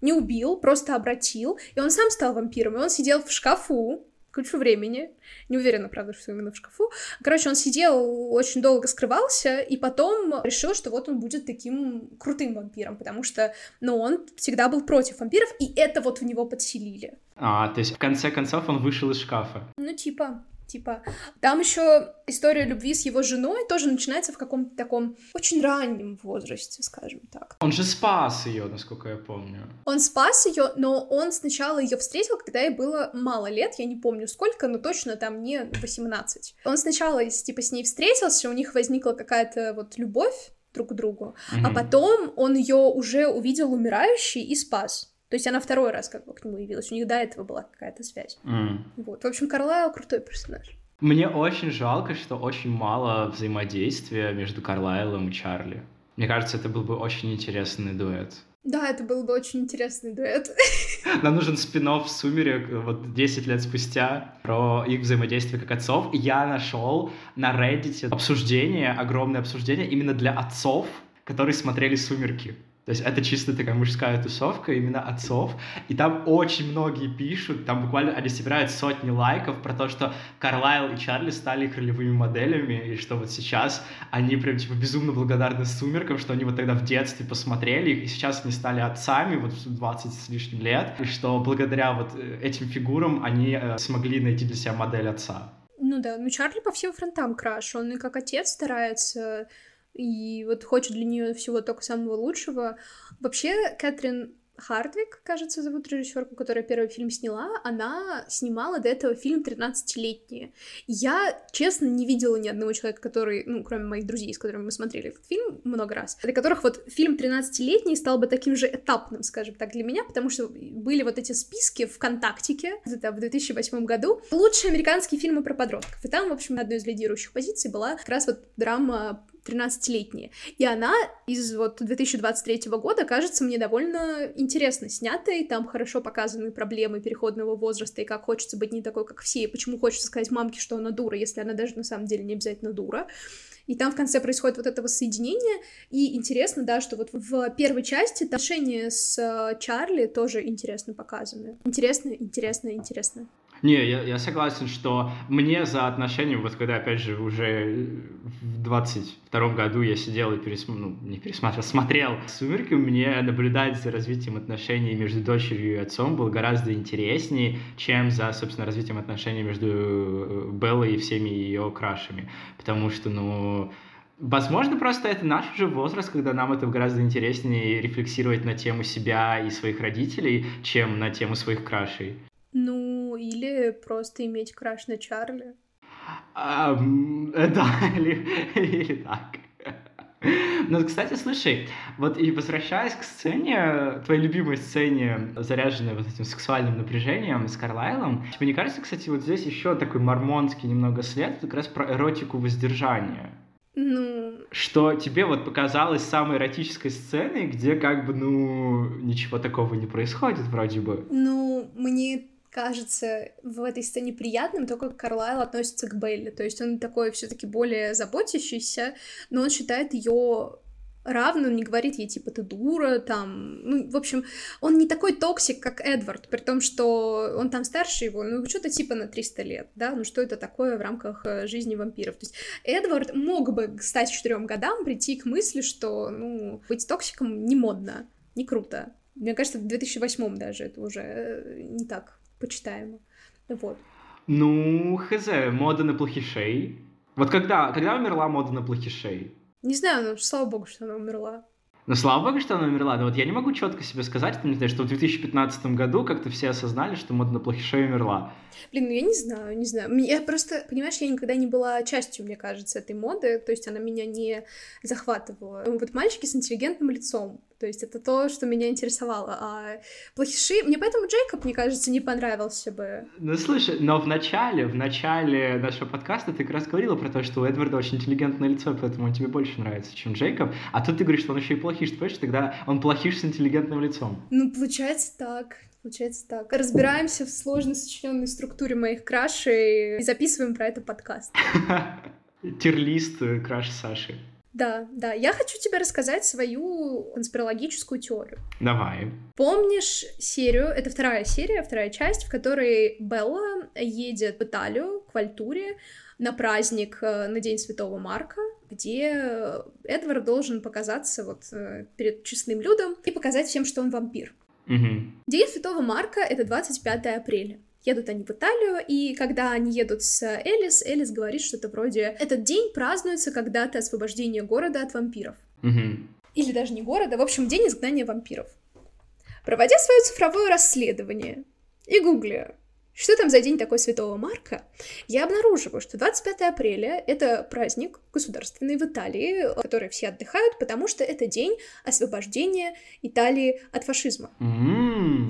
не убил, просто обратил. И он сам стал вампиром. И он сидел в шкафу, кучу времени. Не уверена, правда, что именно в шкафу. Короче, он сидел, очень долго скрывался, и потом решил, что вот он будет таким крутым вампиром, потому что, ну, он всегда был против вампиров, и это вот в него подселили. А, то есть в конце концов он вышел из шкафа? Ну, типа, Типа, там еще история любви с его женой тоже начинается в каком-то таком очень раннем возрасте, скажем так. Он же спас ее, насколько я помню. Он спас ее, но он сначала ее встретил, когда ей было мало лет, я не помню сколько, но точно там не 18. Он сначала типа с ней встретился, у них возникла какая-то вот любовь друг к другу, mm-hmm. а потом он ее уже увидел умирающей и спас. То есть она второй раз как бы к нему явилась. У них до этого была какая-то связь. Mm. Вот. В общем, Карлайл крутой персонаж. Мне очень жалко, что очень мало взаимодействия между Карлайлом и Чарли. Мне кажется, это был бы очень интересный дуэт. Да, это был бы очень интересный дуэт. Нам нужен спин «Сумерек» вот 10 лет спустя про их взаимодействие как отцов. Я нашел на Reddit обсуждение, огромное обсуждение именно для отцов, которые смотрели «Сумерки». То есть это чисто такая мужская тусовка именно отцов. И там очень многие пишут, там буквально они собирают сотни лайков про то, что Карлайл и Чарли стали их ролевыми моделями, и что вот сейчас они прям типа безумно благодарны Сумеркам, что они вот тогда в детстве посмотрели их, и сейчас они стали отцами вот в 20 с лишним лет, и что благодаря вот э, этим фигурам они э, смогли найти для себя модель отца. Ну да, ну Чарли по всем фронтам краш, он и как отец старается и вот хочет для нее всего только самого лучшего. Вообще, Кэтрин Хардвик, кажется, зовут режиссерку, которая первый фильм сняла, она снимала до этого фильм «13-летние». Я, честно, не видела ни одного человека, который, ну, кроме моих друзей, с которыми мы смотрели этот фильм много раз, для которых вот фильм «13-летний» стал бы таким же этапным, скажем так, для меня, потому что были вот эти списки ВКонтактике, это в 2008 году, лучшие американские фильмы про подростков. И там, в общем, одной из лидирующих позиций была как раз вот драма 13-летние. И она из вот 2023 года кажется мне довольно интересно снятой, там хорошо показаны проблемы переходного возраста и как хочется быть не такой, как все, и почему хочется сказать мамке, что она дура, если она даже на самом деле не обязательно дура. И там в конце происходит вот это воссоединение. И интересно, да, что вот в первой части отношения с э, Чарли тоже интересно показаны. Интересно, интересно, интересно. Не, я, я согласен, что мне за отношения, вот когда, опять же, уже в 22 году я сидел и пересмотрел, ну, не пересматривал, смотрел «Сумерки», мне наблюдать за развитием отношений между дочерью и отцом было гораздо интереснее, чем за, собственно, развитием отношений между э, Беллой и всеми ее крашами. Потому что, ну, Возможно, просто это наш уже возраст, когда нам это гораздо интереснее рефлексировать на тему себя и своих родителей, чем на тему своих крашей. Ну, или просто иметь краш на Чарли. Да, или, или так. Ну, кстати, слушай, вот и возвращаясь к сцене, твоей любимой сцене, заряженной вот этим сексуальным напряжением с Карлайлом, тебе не кажется, кстати, вот здесь еще такой мормонский немного след, как раз про эротику воздержания? Ну... Что тебе вот показалось самой эротической сценой, где как бы, ну, ничего такого не происходит вроде бы? Ну, мне кажется в этой сцене приятным то, как Карлайл относится к Белли. То есть он такой все-таки более заботящийся, но он считает ее равным, не говорит ей, типа, ты дура, там, ну, в общем, он не такой токсик, как Эдвард, при том, что он там старше его, ну, что-то типа на 300 лет, да, ну, что это такое в рамках э, жизни вампиров, то есть Эдвард мог бы стать четырем годам, прийти к мысли, что, ну, быть токсиком не модно, не круто, мне кажется, в 2008 даже это уже э, не так почитаемо. Вот. Ну, хз, мода на плохишей. Вот когда, когда умерла мода на плохишей? Не знаю, но слава богу, что она умерла. Ну, слава богу, что она умерла. Но вот я не могу четко себе сказать, не знаю, что в 2015 году как-то все осознали, что мода на плохишей умерла. Блин, ну я не знаю, не знаю. Я просто, понимаешь, я никогда не была частью, мне кажется, этой моды, то есть она меня не захватывала. Вот мальчики с интеллигентным лицом, то есть это то, что меня интересовало. А плохиши... Мне поэтому Джейкоб, мне кажется, не понравился бы. Ну, слушай, но в начале, в начале нашего подкаста ты как раз говорила про то, что у Эдварда очень интеллигентное лицо, поэтому он тебе больше нравится, чем Джейкоб. А тут ты говоришь, что он еще и плохиш, ты понимаешь, тогда он плохиш с интеллигентным лицом. Ну, получается так. Получается так. Разбираемся в сложно сочиненной структуре моих крашей и записываем про это подкаст. Тирлист краш Саши. Да, да. Я хочу тебе рассказать свою конспирологическую теорию. Давай. Помнишь серию, это вторая серия, вторая часть, в которой Белла едет в Италию, к Вальтуре, на праздник э, на День Святого Марка, где Эдвард должен показаться вот э, перед честным людом и показать всем, что он вампир. Угу. День Святого Марка — это 25 апреля. Едут они в Италию, и когда они едут с Элис, Элис говорит что-то вроде «Этот день празднуется когда-то освобождение города от вампиров». Угу. Или даже не города, в общем, день изгнания вампиров. Проводя свое цифровое расследование и гугля что там за день такой Святого Марка? Я обнаруживаю, что 25 апреля — это праздник государственный в Италии, который все отдыхают, потому что это день освобождения Италии от фашизма.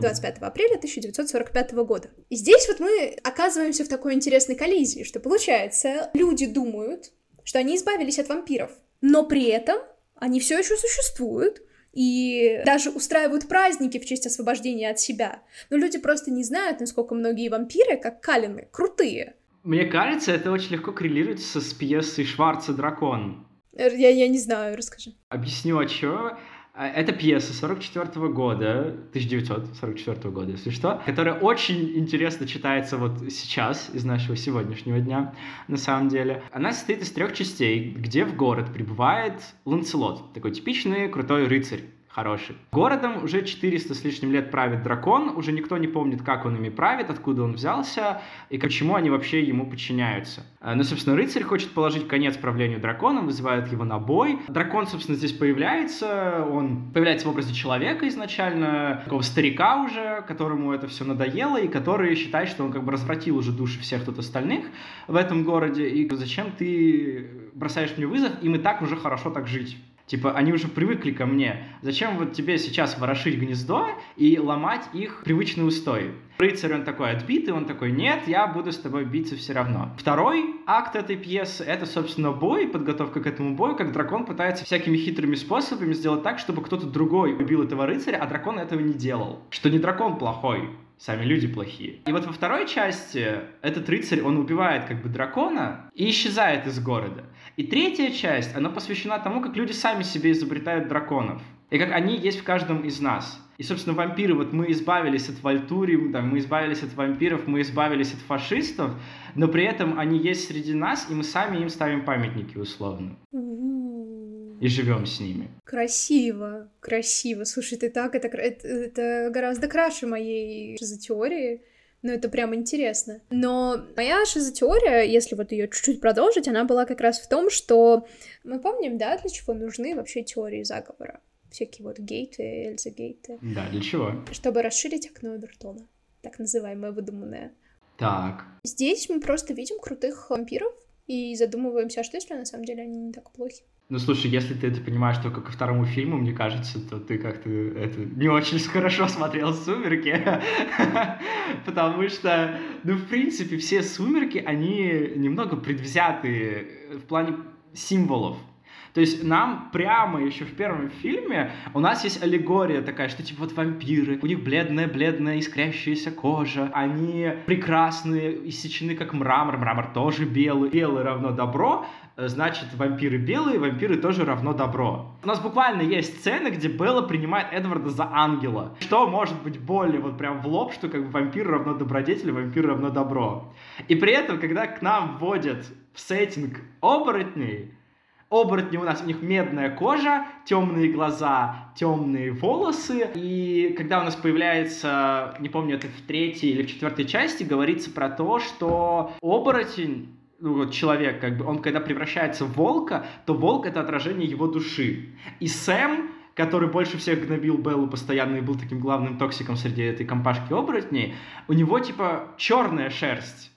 25 апреля 1945 года. И здесь вот мы оказываемся в такой интересной коллизии, что получается, люди думают, что они избавились от вампиров, но при этом они все еще существуют, и даже устраивают праздники в честь освобождения от себя. Но люди просто не знают, насколько многие вампиры, как Калины, крутые. Мне кажется, это очень легко коррелируется с пьесой Шварца «Дракон». Я, я не знаю, расскажи. Объясню, а чё. А, это пьеса 44 года, 1944 года, если что, которая очень интересно читается вот сейчас, из нашего сегодняшнего дня, на самом деле. Она состоит из трех частей, где в город прибывает Ланцелот, такой типичный крутой рыцарь хороший. Городом уже 400 с лишним лет правит дракон, уже никто не помнит, как он ими правит, откуда он взялся и почему они вообще ему подчиняются. Э, ну, собственно, рыцарь хочет положить конец правлению дракона, вызывает его на бой. Дракон, собственно, здесь появляется, он появляется в образе человека изначально, такого старика уже, которому это все надоело, и который считает, что он как бы развратил уже души всех тут остальных в этом городе, и зачем ты бросаешь мне вызов, им и так уже хорошо так жить. Типа, они уже привыкли ко мне. Зачем вот тебе сейчас ворошить гнездо и ломать их привычный устой? Рыцарь, он такой отбитый, он такой, нет, я буду с тобой биться все равно. Второй акт этой пьесы — это, собственно, бой, подготовка к этому бою, как дракон пытается всякими хитрыми способами сделать так, чтобы кто-то другой убил этого рыцаря, а дракон этого не делал. Что не дракон плохой, сами люди плохие. И вот во второй части этот рыцарь, он убивает как бы дракона и исчезает из города. И третья часть, она посвящена тому, как люди сами себе изобретают драконов. И как они есть в каждом из нас. И, собственно, вампиры, вот мы избавились от Вальтури, там, мы избавились от вампиров, мы избавились от фашистов, но при этом они есть среди нас, и мы сами им ставим памятники условно и живем с ними. Красиво, красиво. Слушай, ты так, это, это, это гораздо краше моей шизотеории. Но это прям интересно. Но моя шизотеория, если вот ее чуть-чуть продолжить, она была как раз в том, что мы помним, да, для чего нужны вообще теории заговора. Всякие вот гейты, Эльза гейты. Да, для чего? Чтобы расширить окно Эвертона. Так называемое выдуманное. Так. Здесь мы просто видим крутых вампиров и задумываемся, а что если на самом деле они не так плохи? Ну, слушай, если ты это понимаешь только ко второму фильму, мне кажется, то ты как-то это не очень хорошо смотрел «Сумерки», потому что, ну, в принципе, все «Сумерки», они немного предвзятые в плане символов. То есть нам прямо еще в первом фильме у нас есть аллегория такая, что типа вот вампиры, у них бледная-бледная искрящаяся кожа, они прекрасные, иссечены как мрамор, мрамор тоже белый, белый равно добро, э, значит, вампиры белые, вампиры тоже равно добро. У нас буквально есть сцены, где Белла принимает Эдварда за ангела. Что может быть более вот прям в лоб, что как бы вампир равно добродетель, вампир равно добро. И при этом, когда к нам вводят в сеттинг оборотней, Оборотни у нас, у них медная кожа, темные глаза, темные волосы. И когда у нас появляется, не помню, это в третьей или в четвертой части, говорится про то, что оборотень ну, вот человек, как бы, он когда превращается в волка, то волк — это отражение его души. И Сэм, который больше всех гнобил Беллу постоянно и был таким главным токсиком среди этой компашки оборотней, у него, типа, черная шерсть.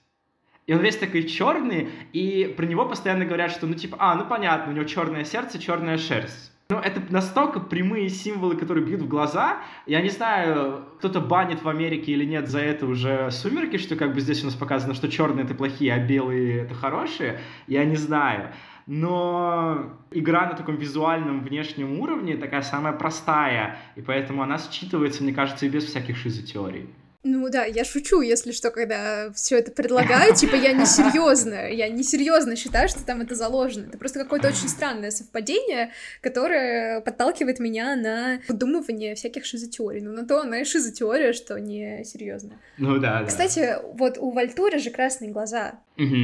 И он весь такой черный, и про него постоянно говорят, что, ну, типа, а, ну, понятно, у него черное сердце, черная шерсть. Ну, это настолько прямые символы, которые бьют в глаза. Я не знаю, кто-то банит в Америке или нет за это уже сумерки, что как бы здесь у нас показано, что черные это плохие, а белые это хорошие. Я не знаю. Но игра на таком визуальном внешнем уровне такая самая простая, и поэтому она считывается, мне кажется, и без всяких шизотеорий. Ну да, я шучу, если что, когда все это предлагаю, типа я не серьезно, я не серьезно считаю, что там это заложено. Это просто какое-то очень странное совпадение, которое подталкивает меня на подумывание всяких шизотеорий. Ну на то она и шизотеория, что не серьезно. Ну да, Кстати, вот у Вальтури же красные глаза. Угу.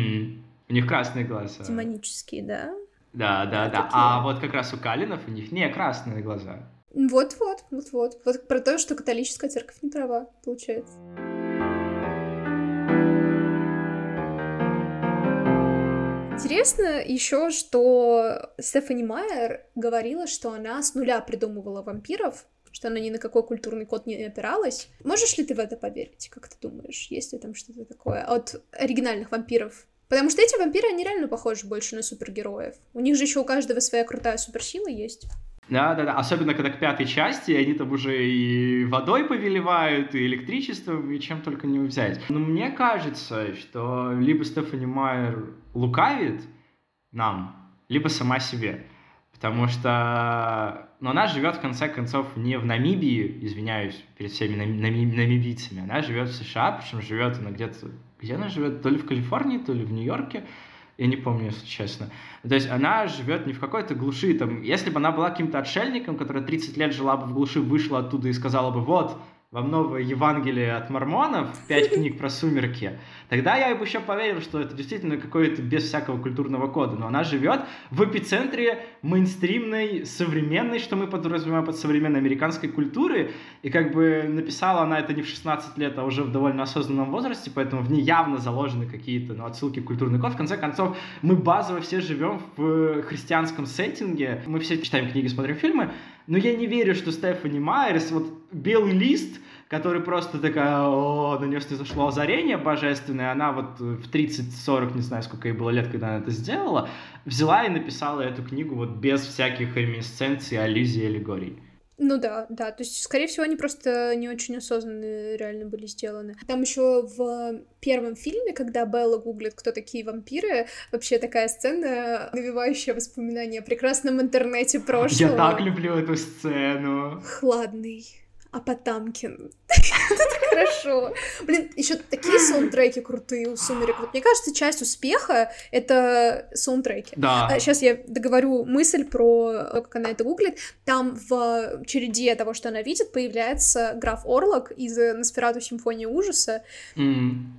У них красные глаза. Демонические, да? Да, да, да. А вот как раз у Калинов у них не красные глаза. Вот-вот, вот-вот. Вот про то, что католическая церковь не права, получается. Интересно еще, что Стефани Майер говорила, что она с нуля придумывала вампиров, что она ни на какой культурный код не опиралась. Можешь ли ты в это поверить? Как ты думаешь, есть ли там что-то такое от оригинальных вампиров? Потому что эти вампиры, они реально похожи больше на супергероев. У них же еще у каждого своя крутая суперсила есть. Да, да, да. Особенно когда к пятой части они там уже и водой повелевают, и электричеством, и чем только не взять. Но мне кажется, что либо Стефани Майер лукавит нам, либо сама себе. Потому что но она живет, в конце концов, не в Намибии, извиняюсь перед всеми нами, намибийцами, она живет в США, причем живет она где-то... Где она живет? То ли в Калифорнии, то ли в Нью-Йорке. Я не помню, если честно. То есть она живет не в какой-то глуши. Там, если бы она была каким-то отшельником, который 30 лет жила бы в глуши, вышла оттуда и сказала бы, вот, вам новое Евангелие от мормонов, пять книг про сумерки, тогда я бы еще поверил, что это действительно какое-то без всякого культурного кода. Но она живет в эпицентре мейнстримной, современной, что мы подразумеваем под современной американской культуры. И как бы написала она это не в 16 лет, а уже в довольно осознанном возрасте, поэтому в ней явно заложены какие-то ну, отсылки к культурный код. В конце концов, мы базово все живем в христианском сеттинге. Мы все читаем книги, смотрим фильмы, но я не верю, что Стефани Майерс, вот белый лист, который просто такая, о, на нее зашло озарение божественное, она вот в 30-40, не знаю, сколько ей было лет, когда она это сделала, взяла и написала эту книгу вот без всяких реминесценций, аллюзий, аллегорий. Ну да, да, то есть, скорее всего, они просто не очень осознанно реально были сделаны. Там еще в первом фильме, когда Белла гуглит, кто такие вампиры, вообще такая сцена, навевающая воспоминания о прекрасном интернете прошлого. Я так люблю эту сцену. Хладный а Потамкин. Хорошо. Блин, еще такие саундтреки крутые у «Сумерек». Вот мне кажется, часть успеха — это саундтреки. Да. сейчас а, я договорю мысль про то, как она это гуглит. Там в череде того, что она видит, появляется граф Орлок из «Носферату. Симфония ужаса».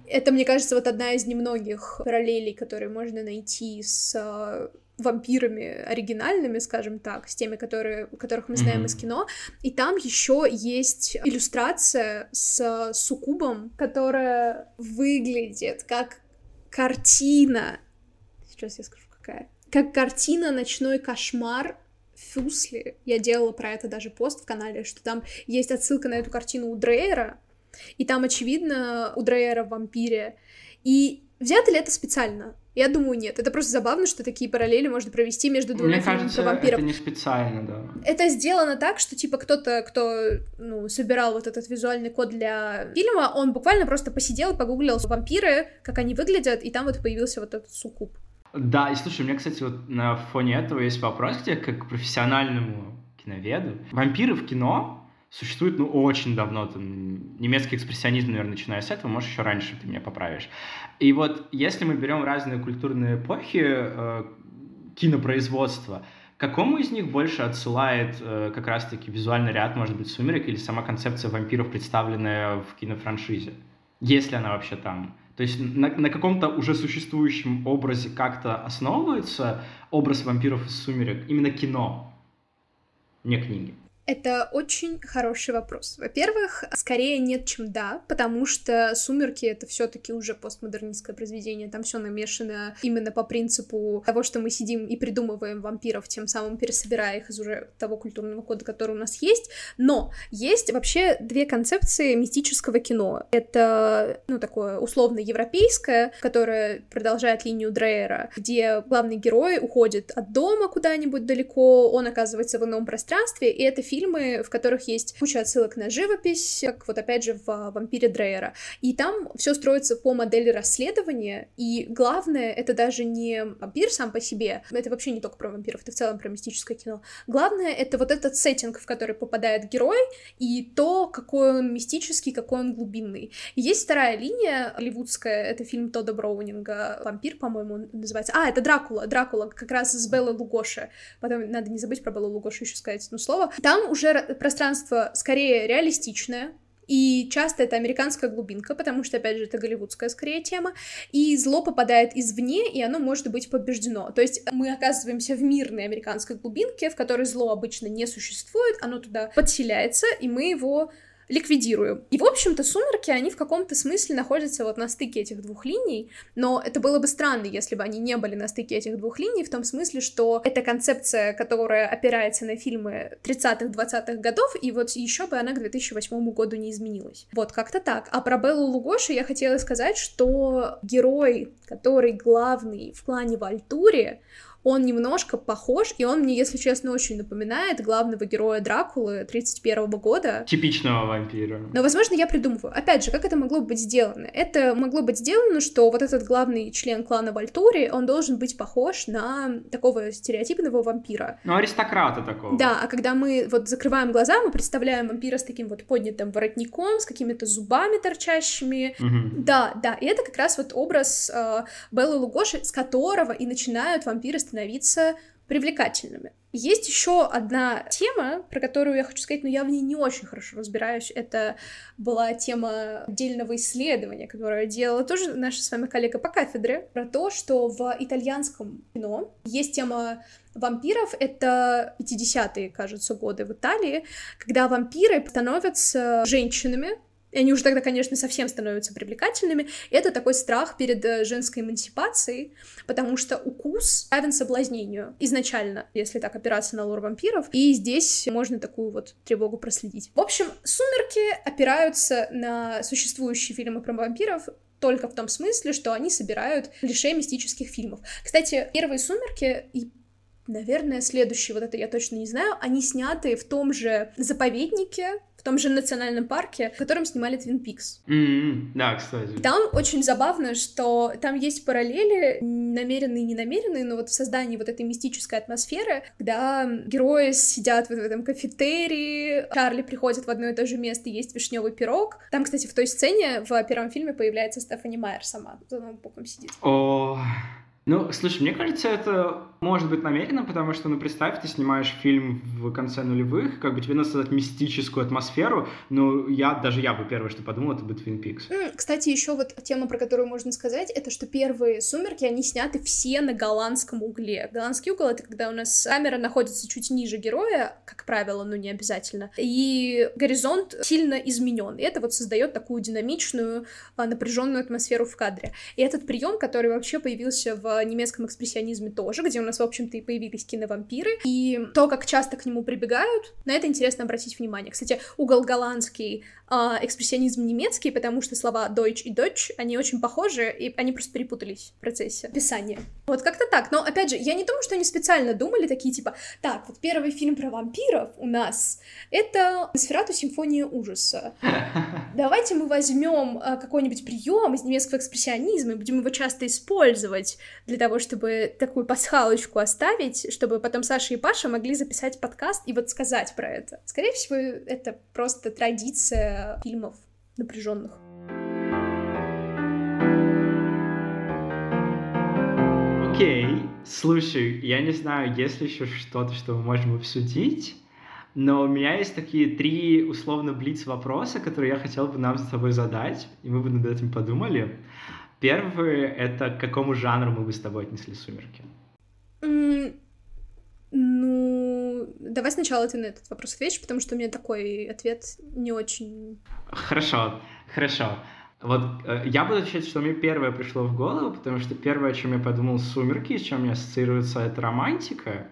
Это, мне кажется, вот одна из немногих параллелей, которые можно найти с вампирами оригинальными, скажем так, с теми, которые, которых мы знаем mm-hmm. из кино. И там еще есть иллюстрация с суккубом, которая выглядит как картина. Сейчас я скажу, какая. Как картина «Ночной кошмар» Фюсли. Я делала про это даже пост в канале, что там есть отсылка на эту картину у Дрейера, и там, очевидно, у Дрейера в вампире. И взято ли это специально? Я думаю, нет. Это просто забавно, что такие параллели можно провести между двумя Мне фильмами кажется, про вампиров. это не специально, да. Это сделано так, что, типа, кто-то, кто, ну, собирал вот этот визуальный код для фильма, он буквально просто посидел погуглил вампиры, как они выглядят, и там вот появился вот этот суккуб. Да, и слушай, у меня, кстати, вот на фоне этого есть вопрос к тебе, как к профессиональному киноведу. Вампиры в кино существует, ну, очень давно. Там, немецкий экспрессионизм, наверное, начиная с этого, может, еще раньше ты меня поправишь. И вот если мы берем разные культурные эпохи э, кинопроизводства, какому из них больше отсылает э, как раз-таки визуальный ряд, может быть, «Сумерек» или сама концепция вампиров, представленная в кинофраншизе? Если она вообще там. То есть на, на каком-то уже существующем образе как-то основывается образ вампиров из «Сумерек», именно кино, не книги. Это очень хороший вопрос. Во-первых, скорее нет, чем да, потому что «Сумерки» — это все таки уже постмодернистское произведение, там все намешано именно по принципу того, что мы сидим и придумываем вампиров, тем самым пересобирая их из уже того культурного кода, который у нас есть. Но есть вообще две концепции мистического кино. Это, ну, такое условно европейское, которое продолжает линию Дрейера, где главный герой уходит от дома куда-нибудь далеко, он оказывается в ином пространстве, и это фильм фильмы, в которых есть куча отсылок на живопись, как вот опять же в «Вампире Дрейера». И там все строится по модели расследования, и главное, это даже не вампир сам по себе, это вообще не только про вампиров, это в целом про мистическое кино. Главное, это вот этот сеттинг, в который попадает герой, и то, какой он мистический, какой он глубинный. Есть вторая линия голливудская, это фильм Тодда Броунинга «Вампир», по-моему, называется. А, это Дракула, Дракула, как раз с Беллой Лугоши. Потом надо не забыть про Беллу Лугоши еще сказать одно слово. Там уже пространство скорее реалистичное, и часто это американская глубинка, потому что, опять же, это голливудская скорее тема. И зло попадает извне, и оно может быть побеждено. То есть мы оказываемся в мирной американской глубинке, в которой зло обычно не существует, оно туда подселяется, и мы его ликвидируем. И, в общем-то, «Сумерки», они в каком-то смысле находятся вот на стыке этих двух линий, но это было бы странно, если бы они не были на стыке этих двух линий, в том смысле, что это концепция, которая опирается на фильмы 30-х, 20-х годов, и вот еще бы она к 2008 году не изменилась. Вот как-то так. А про Беллу Лугоши я хотела сказать, что герой, который главный в клане Вальтури, он немножко похож, и он мне, если честно, очень напоминает главного героя Дракулы 31 года. Типичного вампира. Но, возможно, я придумываю. Опять же, как это могло быть сделано? Это могло быть сделано, что вот этот главный член клана Вальтури, он должен быть похож на такого стереотипного вампира. Ну, аристократа такого. Да, а когда мы вот закрываем глаза, мы представляем вампира с таким вот поднятым воротником, с какими-то зубами торчащими. Угу. Да, да, и это как раз вот образ э, Беллы Лугоши, с которого и начинают вампиры становиться привлекательными. Есть еще одна тема, про которую я хочу сказать, но я в ней не очень хорошо разбираюсь. Это была тема отдельного исследования, которое делала тоже наша с вами коллега по кафедре, про то, что в итальянском кино есть тема вампиров. Это 50-е, кажется, годы в Италии, когда вампиры становятся женщинами, и они уже тогда, конечно, совсем становятся привлекательными. Это такой страх перед э, женской эмансипацией, потому что укус равен соблазнению изначально, если так опираться на лор вампиров. И здесь можно такую вот тревогу проследить. В общем, «Сумерки» опираются на существующие фильмы про вампиров, только в том смысле, что они собирают клише мистических фильмов. Кстати, первые «Сумерки» и Наверное, следующие, вот это я точно не знаю, они сняты в том же заповеднике, в том же национальном парке, в котором снимали Твин Пикс. Mm-hmm. Да, кстати. Там очень забавно, что там есть параллели, намеренные и ненамеренные, но вот в создании вот этой мистической атмосферы, когда герои сидят вот в этом кафетерии, Чарли приходит в одно и то же место, есть вишневый пирог. Там, кстати, в той сцене в первом фильме появляется Стефани Майер сама, за ноутбуком сидит. О, ну, слушай, мне кажется, это может быть намеренно, потому что, ну, представь, ты снимаешь фильм в конце нулевых, как бы тебе надо создать мистическую атмосферу, ну, я, даже я бы первое, что подумал, это бы Twin Peaks. Кстати, еще вот тема, про которую можно сказать, это что первые «Сумерки», они сняты все на голландском угле. Голландский угол — это когда у нас камера находится чуть ниже героя, как правило, но не обязательно, и горизонт сильно изменен, и это вот создает такую динамичную, а, напряженную атмосферу в кадре. И этот прием, который вообще появился в немецком экспрессионизме тоже, где у нас, в общем-то, и появились киновампиры. И то, как часто к нему прибегают, на это интересно обратить внимание. Кстати, угол голландский, э, экспрессионизм немецкий, потому что слова Deutsch и Deutsch, они очень похожи, и они просто перепутались в процессе писания. Вот как-то так. Но, опять же, я не думаю, что они специально думали такие, типа, так, вот первый фильм про вампиров у нас — это «Сферату симфония ужаса». Давайте мы возьмем э, какой-нибудь прием из немецкого экспрессионизма и будем его часто использовать для того, чтобы такую пасхалочку оставить, чтобы потом Саша и Паша могли записать подкаст и вот сказать про это. Скорее всего, это просто традиция фильмов напряженных. Окей, okay. слушай, я не знаю, есть ли еще что-то, что мы можем обсудить, но у меня есть такие три условно блиц вопроса, которые я хотел бы нам с тобой задать, и мы бы над этим подумали. Первый — это к какому жанру мы бы с тобой отнесли «Сумерки»? Mm, ну, давай сначала ты на этот вопрос ответишь, потому что у меня такой ответ не очень... Хорошо, хорошо. Вот э, я буду отвечать, что мне первое пришло в голову, потому что первое, о чем я подумал, «Сумерки», с чем мне ассоциируется, это романтика,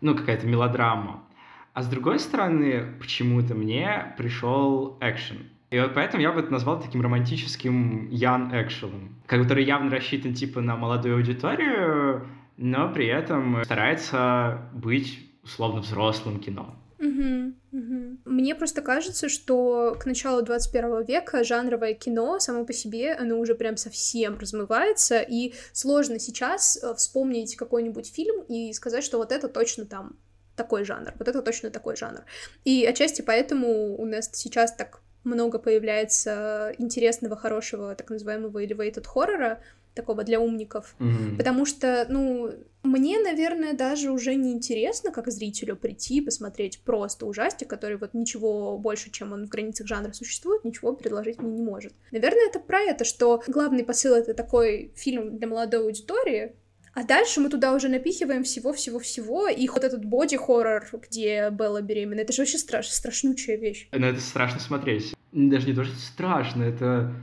ну, какая-то мелодрама. А с другой стороны, почему-то мне пришел экшен. И вот поэтому я бы это назвал таким романтическим ян экшеном, который явно рассчитан типа на молодую аудиторию, но при этом старается быть условно взрослым кино. Угу, угу. Мне просто кажется, что к началу 21 века жанровое кино само по себе, оно уже прям совсем размывается, и сложно сейчас э, вспомнить какой-нибудь фильм и сказать, что вот это точно там такой жанр, вот это точно такой жанр. И отчасти поэтому у нас сейчас так много появляется интересного, хорошего, так называемого elevated хоррора, такого для умников, Мгм. потому что, ну, мне, наверное, даже уже не интересно, как зрителю прийти и посмотреть просто ужастик, который вот ничего больше, чем он в границах жанра существует, ничего предложить мне не может. Наверное, это про это, что главный посыл — это такой фильм для молодой аудитории, а дальше мы туда уже напихиваем всего-всего-всего, и вот этот боди-хоррор, где Белла беременна, это же вообще страш, страшнючая вещь. Но это страшно смотреть. Даже не то, что страшно, это...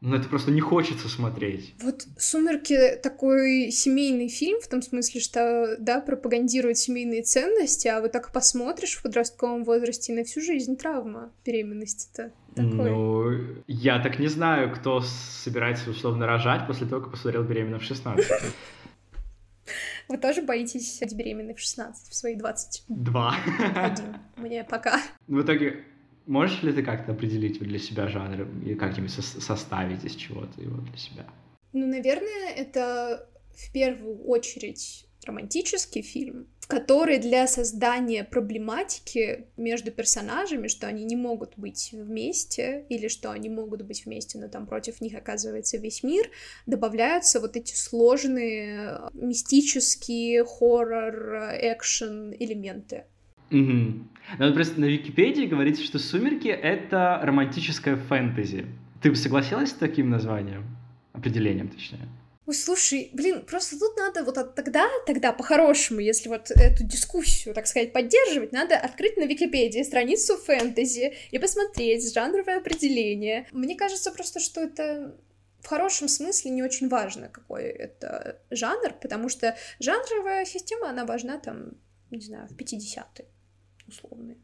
Ну, это просто не хочется смотреть. Вот «Сумерки» такой семейный фильм, в том смысле, что, да, пропагандирует семейные ценности, а вот так посмотришь в подростковом возрасте на всю жизнь травма беременности-то. Такой. Ну, я так не знаю, кто собирается условно рожать после того, как посмотрел «Беременна в 16». Вы тоже боитесь быть беременной в 16, в свои 21? Два. Мне пока. В итоге, можешь ли ты как-то определить для себя жанр и как-нибудь со- составить из чего-то его для себя? Ну, наверное, это в первую очередь романтический фильм, который для создания проблематики между персонажами, что они не могут быть вместе, или что они могут быть вместе, но там против них оказывается весь мир, добавляются вот эти сложные мистические хоррор, экшен элементы. Мгм. Ну, просто на Википедии говорится, что «Сумерки» — это романтическое фэнтези. Ты бы согласилась с таким названием? Определением, точнее. Ой, слушай, блин, просто тут надо вот от тогда, тогда по-хорошему, если вот эту дискуссию, так сказать, поддерживать, надо открыть на Википедии страницу фэнтези и посмотреть жанровое определение. Мне кажется просто, что это в хорошем смысле не очень важно, какой это жанр, потому что жанровая система, она важна там, не знаю, в 50-е, условные.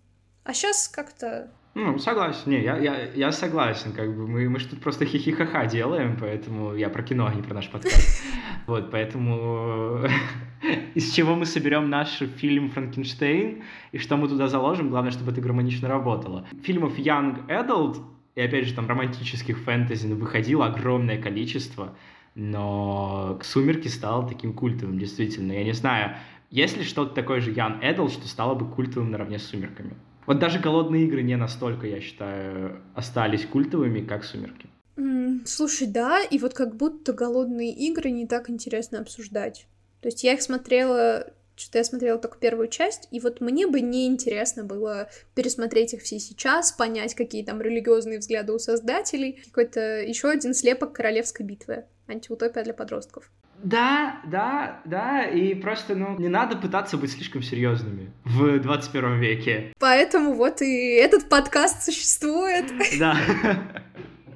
А сейчас как-то... Ну, согласен. Не, я, я, я согласен. Как бы мы, мы же тут просто хихихаха делаем, поэтому я про кино, а не про наш подкаст. Вот, поэтому из чего мы соберем наш фильм «Франкенштейн» и что мы туда заложим, главное, чтобы это гармонично работало. Фильмов Young Adult и, опять же, там, романтических фэнтези выходило огромное количество, но «Сумерки» стал таким культовым, действительно. Я не знаю, есть ли что-то такое же Young Adult, что стало бы культовым наравне с «Сумерками»? Вот даже «Голодные игры» не настолько, я считаю, остались культовыми, как «Сумерки». Слушай, да, и вот как будто голодные игры не так интересно обсуждать. То есть я их смотрела, что-то я смотрела только первую часть, и вот мне бы не интересно было пересмотреть их все сейчас, понять, какие там религиозные взгляды у создателей. Какой-то еще один слепок королевской битвы. Антиутопия для подростков. Да, да, да, и просто, ну, не надо пытаться быть слишком серьезными в 21 веке. Поэтому вот и этот подкаст существует. Да.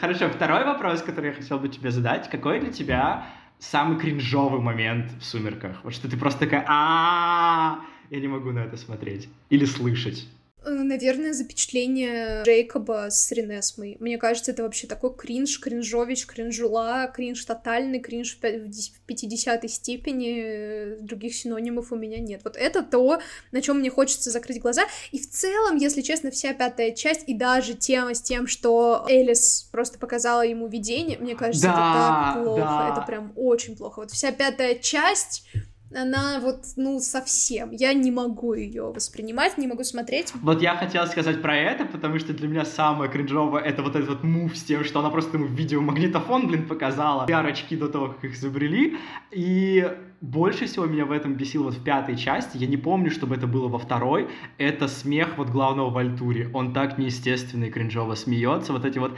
Хорошо, второй вопрос, который я хотел бы тебе задать. Какой для тебя самый кринжовый момент в «Сумерках»? Вот что ты просто такая а я не могу на это смотреть. Или слышать. Э, Наверное, запечатление Джейкоба с Ренесмой. Мне кажется, это вообще такой кринж, кринжович, кринжула, кринж тотальный, кринж в пя- в дес- в 50 степени. Э, Других синонимов у меня нет. Вот это то, на чем мне хочется закрыть глаза. И в целом, если честно, вся пятая часть и даже тема с тем, что Элис просто показала ему видение, мне кажется, это Да, так плохо. да. Это прям очень плохо. Вот вся пятая часть она вот, ну, совсем. Я не могу ее воспринимать, не могу смотреть. Вот я хотел сказать про это, потому что для меня самое кринжовое это вот этот вот мув с тем, что она просто ему видеомагнитофон, блин, показала. Пиар-очки до того, как их изобрели. И больше всего меня в этом бесило вот в пятой части, я не помню, чтобы это было во второй, это смех вот главного в Альтуре. Он так неестественно и кринжово смеется, вот эти вот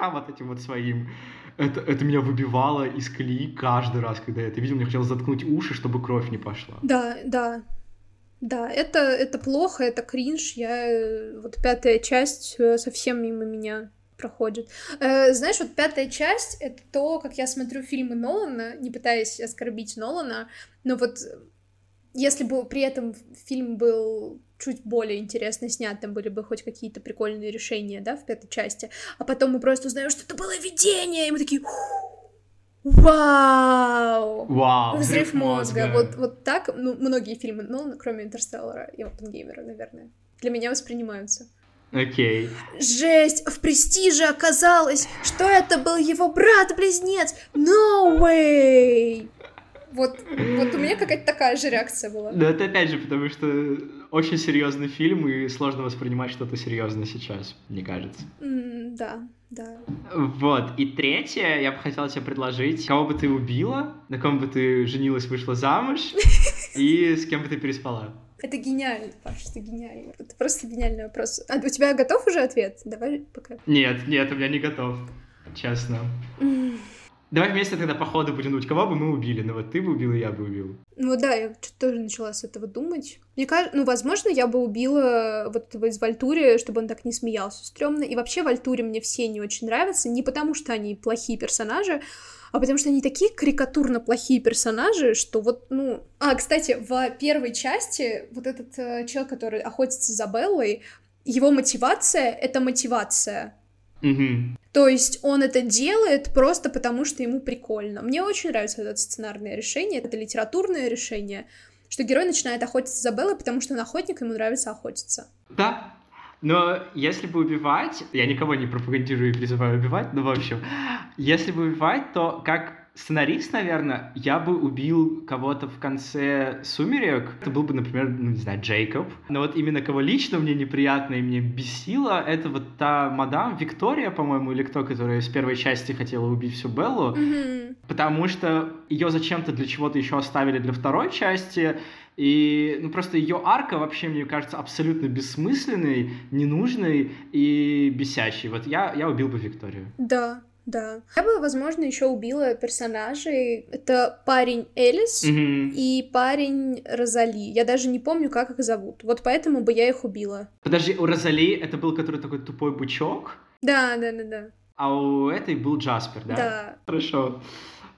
вот этим вот своим. Это, это меня выбивало из колеи каждый раз, когда я это видел. Мне хотелось заткнуть уши, чтобы кровь не пошла. Да, да. Да, это, это плохо, это кринж. Я... э, Вот пятая часть э, совсем мимо меня проходит. Э, знаешь, вот пятая часть — это то, как я смотрю фильмы Нолана, не пытаясь оскорбить Нолана, но вот если бы при этом фильм был чуть более интересно снят, там были бы хоть какие-то прикольные решения, да, в пятой части, а потом мы просто узнаем, что это было видение, и мы такие... Вау! Вау! Взрыв мозга. Вот, вот так ну, многие фильмы, ну, кроме Интерстеллара и Оппенгеймера, наверное, для меня воспринимаются. Окей. Жесть! В Престиже оказалось, что это был его брат-близнец! No way! Вот, вот у меня какая-то такая же реакция была. Да, это опять же, потому что очень серьезный фильм, и сложно воспринимать что-то серьезное сейчас, мне кажется. Mm, да, да. Вот, и третье, я бы хотела тебе предложить, кого бы ты убила, на ком бы ты женилась, вышла замуж, и с кем бы ты переспала. Это гениально, Паш, это гениально. Это просто гениальный вопрос. А у тебя готов уже ответ? Давай пока. Нет, нет, у меня не готов, честно. Давай вместе тогда по ходу будем думать, кого бы мы убили. Ну вот ты бы убил, и я бы убил. Ну да, я что-то тоже начала с этого думать. Мне кажется, ну, возможно, я бы убила вот этого из Вальтури, чтобы он так не смеялся стрёмно. И вообще Вальтури мне все не очень нравятся, не потому что они плохие персонажи, а потому что они такие карикатурно плохие персонажи, что вот, ну... А, кстати, в первой части вот этот э, человек, который охотится за Беллой, его мотивация — это мотивация. Угу. То есть он это делает просто потому, что ему прикольно. Мне очень нравится это сценарное решение, это литературное решение, что герой начинает охотиться за Беллой, потому что он охотник, ему нравится охотиться. Да, но если бы убивать, я никого не пропагандирую и призываю убивать, но в общем, если бы убивать, то как сценарист, наверное, я бы убил кого-то в конце «Сумерек». Это был бы, например, ну, не знаю, Джейкоб. Но вот именно кого лично мне неприятно и мне бесило, это вот та мадам Виктория, по-моему, или кто, которая с первой части хотела убить всю Беллу. Mm-hmm. Потому что ее зачем-то для чего-то еще оставили для второй части, и ну, просто ее арка вообще, мне кажется, абсолютно бессмысленной, ненужной и бесящей. Вот я, я убил бы Викторию. Да, да. Я бы, возможно, еще убила персонажей. Это парень Элис mm-hmm. и парень Розали. Я даже не помню, как их зовут. Вот поэтому бы я их убила. Подожди, у Розали это был который такой тупой бычок? Да, да, да, да. А у этой был Джаспер, да? Да. Хорошо.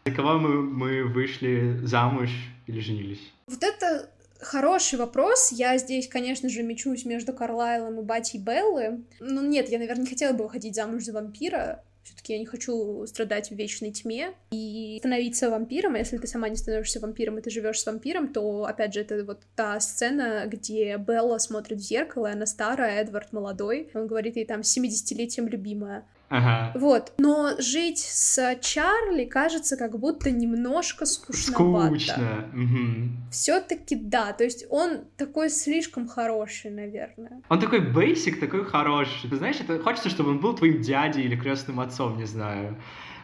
За кого мы, мы вышли замуж или женились? Вот это Хороший вопрос. Я здесь, конечно же, мечусь между Карлайлом и Батей Беллы. Ну нет, я, наверное, не хотела бы выходить замуж за вампира. Все-таки я не хочу страдать в вечной тьме и становиться вампиром. А если ты сама не становишься вампиром, и ты живешь с вампиром, то, опять же, это вот та сцена, где Белла смотрит в зеркало, и она старая, Эдвард молодой. Он говорит ей там 70-летием любимая. Ага. Вот. Но жить с Чарли кажется как будто немножко скучновато. Скучно. Угу. Все-таки да. То есть он такой слишком хороший, наверное. Он такой бейсик, такой хороший. Ты знаешь, это хочется, чтобы он был твоим дядей или крестным отцом, не знаю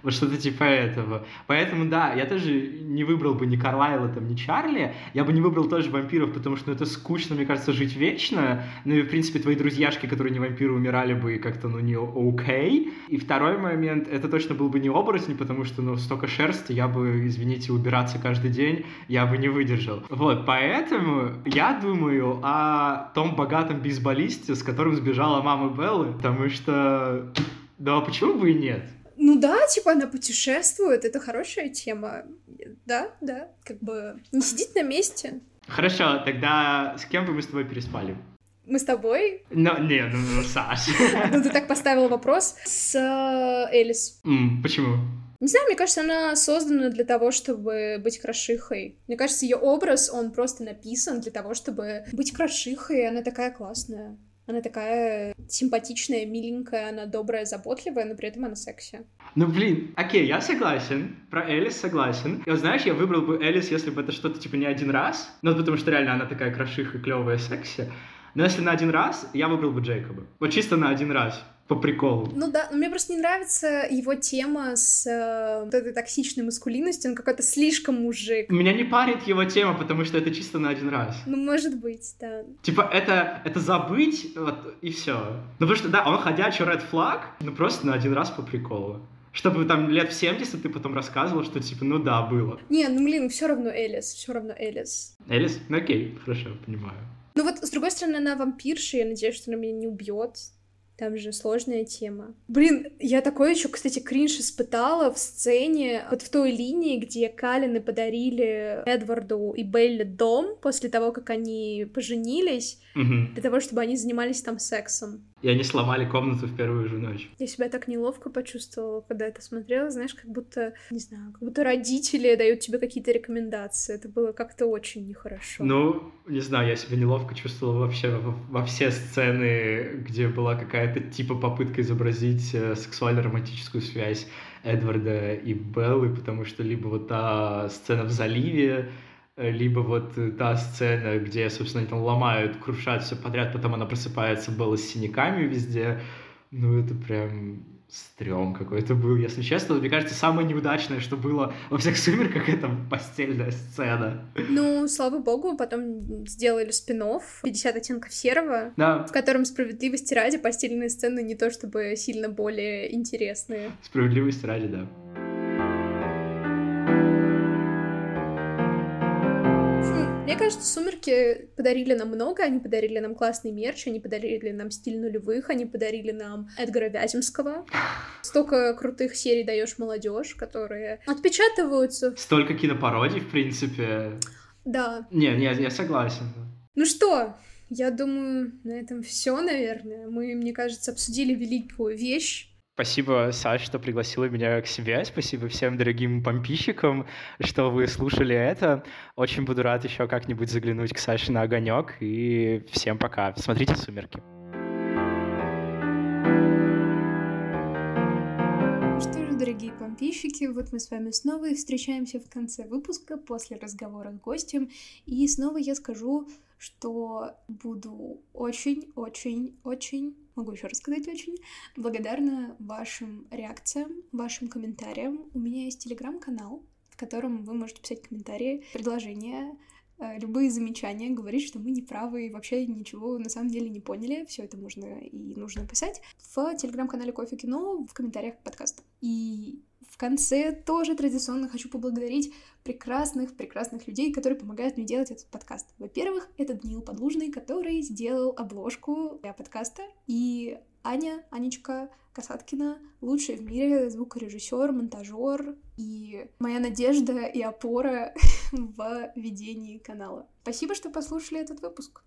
вот что-то типа этого. Поэтому, да, я тоже не выбрал бы ни Карлайла, там, ни Чарли, я бы не выбрал тоже вампиров, потому что ну, это скучно, мне кажется, жить вечно, ну и, в принципе, твои друзьяшки, которые не вампиры, умирали бы как-то, ну, не окей. И второй момент, это точно был бы не оборотень, потому что, ну, столько шерсти, я бы, извините, убираться каждый день, я бы не выдержал. Вот, поэтому я думаю о том богатом бейсболисте, с которым сбежала мама Беллы, потому что... Да, почему бы и нет? Ну да, типа она путешествует, это хорошая тема. Да, да, как бы не сидит на месте. Хорошо, тогда с кем бы мы с тобой переспали? Мы с тобой? Ну, не, ну, ну Саш. Ну, ты так поставила вопрос. С э, Элис. Mm, почему? Не знаю, мне кажется, она создана для того, чтобы быть крошихой. Мне кажется, ее образ, он просто написан для того, чтобы быть крошихой, она такая классная. Она такая симпатичная, миленькая, она добрая, заботливая, но при этом она секси. Ну, блин, окей, я согласен. Про Элис согласен. И вот знаешь, я выбрал бы Элис, если бы это что-то типа не один раз. Ну, потому что реально она такая крошиха, клевая, секси. Но если на один раз, я выбрал бы Джейкоба. Вот чисто на один раз по приколу. Ну да, но мне просто не нравится его тема с э, вот этой токсичной маскулинностью, он какой-то слишком мужик. Меня не парит его тема, потому что это чисто на один раз. Ну, может быть, да. Типа, это, это забыть, вот, и все. Ну, потому что, да, он ходячий red flag, но просто на один раз по приколу. Чтобы там лет в 70 ты потом рассказывал, что типа, ну да, было. Не, ну блин, все равно Элис, все равно Элис. Элис? Ну окей, хорошо, понимаю. Ну вот, с другой стороны, она вампирша, я надеюсь, что она меня не убьет. Там же сложная тема. Блин, я такой еще, кстати, кринж испытала в сцене, вот в той линии, где Калины подарили Эдварду и Белле дом после того, как они поженились, угу. для того, чтобы они занимались там сексом. И они сломали комнату в первую же ночь. Я себя так неловко почувствовала, когда это смотрела, знаешь, как будто, не знаю, как будто родители дают тебе какие-то рекомендации. Это было как-то очень нехорошо. Ну, не знаю, я себя неловко чувствовала вообще во, во все сцены, где была какая-то типа попытка изобразить э, сексуально-романтическую связь Эдварда и Беллы, потому что либо вот та сцена в заливе, либо вот э, та сцена, где, собственно, они там ломают, крушат все подряд, потом она просыпается, была с синяками везде. Ну, это прям стрём какой-то был, если честно. Мне кажется, самое неудачное, что было во всех «Сумерках», это постельная сцена. Ну, слава богу, потом сделали спин 50 оттенков серого, да. в котором справедливости ради постельные сцены не то чтобы сильно более интересные. Справедливости ради, да. Мне кажется, «Сумерки» подарили нам много, они подарили нам классный мерч, они подарили нам стиль нулевых, они подарили нам Эдгара Вяземского. Столько крутых серий даешь молодежь, которые отпечатываются. Столько кинопародий, в принципе. Да. Не, не, я согласен. Ну что, я думаю, на этом все, наверное. Мы, мне кажется, обсудили великую вещь. Спасибо, Саш, что пригласила меня к себе. Спасибо всем дорогим помпищикам, что вы слушали это. Очень буду рад еще как-нибудь заглянуть к Саше на огонек. И всем пока. Смотрите «Сумерки». Ну что ж, дорогие помпищики, вот мы с вами снова встречаемся в конце выпуска после разговора с гостем. И снова я скажу, что буду очень-очень-очень могу еще рассказать очень, благодарна вашим реакциям, вашим комментариям. У меня есть телеграм-канал, в котором вы можете писать комментарии, предложения, любые замечания, говорить, что мы не правы и вообще ничего на самом деле не поняли. Все это можно и нужно писать в телеграм-канале Кофе Кино в комментариях к подкасту. И в конце тоже традиционно хочу поблагодарить прекрасных-прекрасных людей, которые помогают мне делать этот подкаст. Во-первых, это Даниил Подлужный, который сделал обложку для подкаста, и Аня, Анечка Касаткина, лучший в мире звукорежиссер, монтажер и моя надежда и опора в ведении канала. Спасибо, что послушали этот выпуск.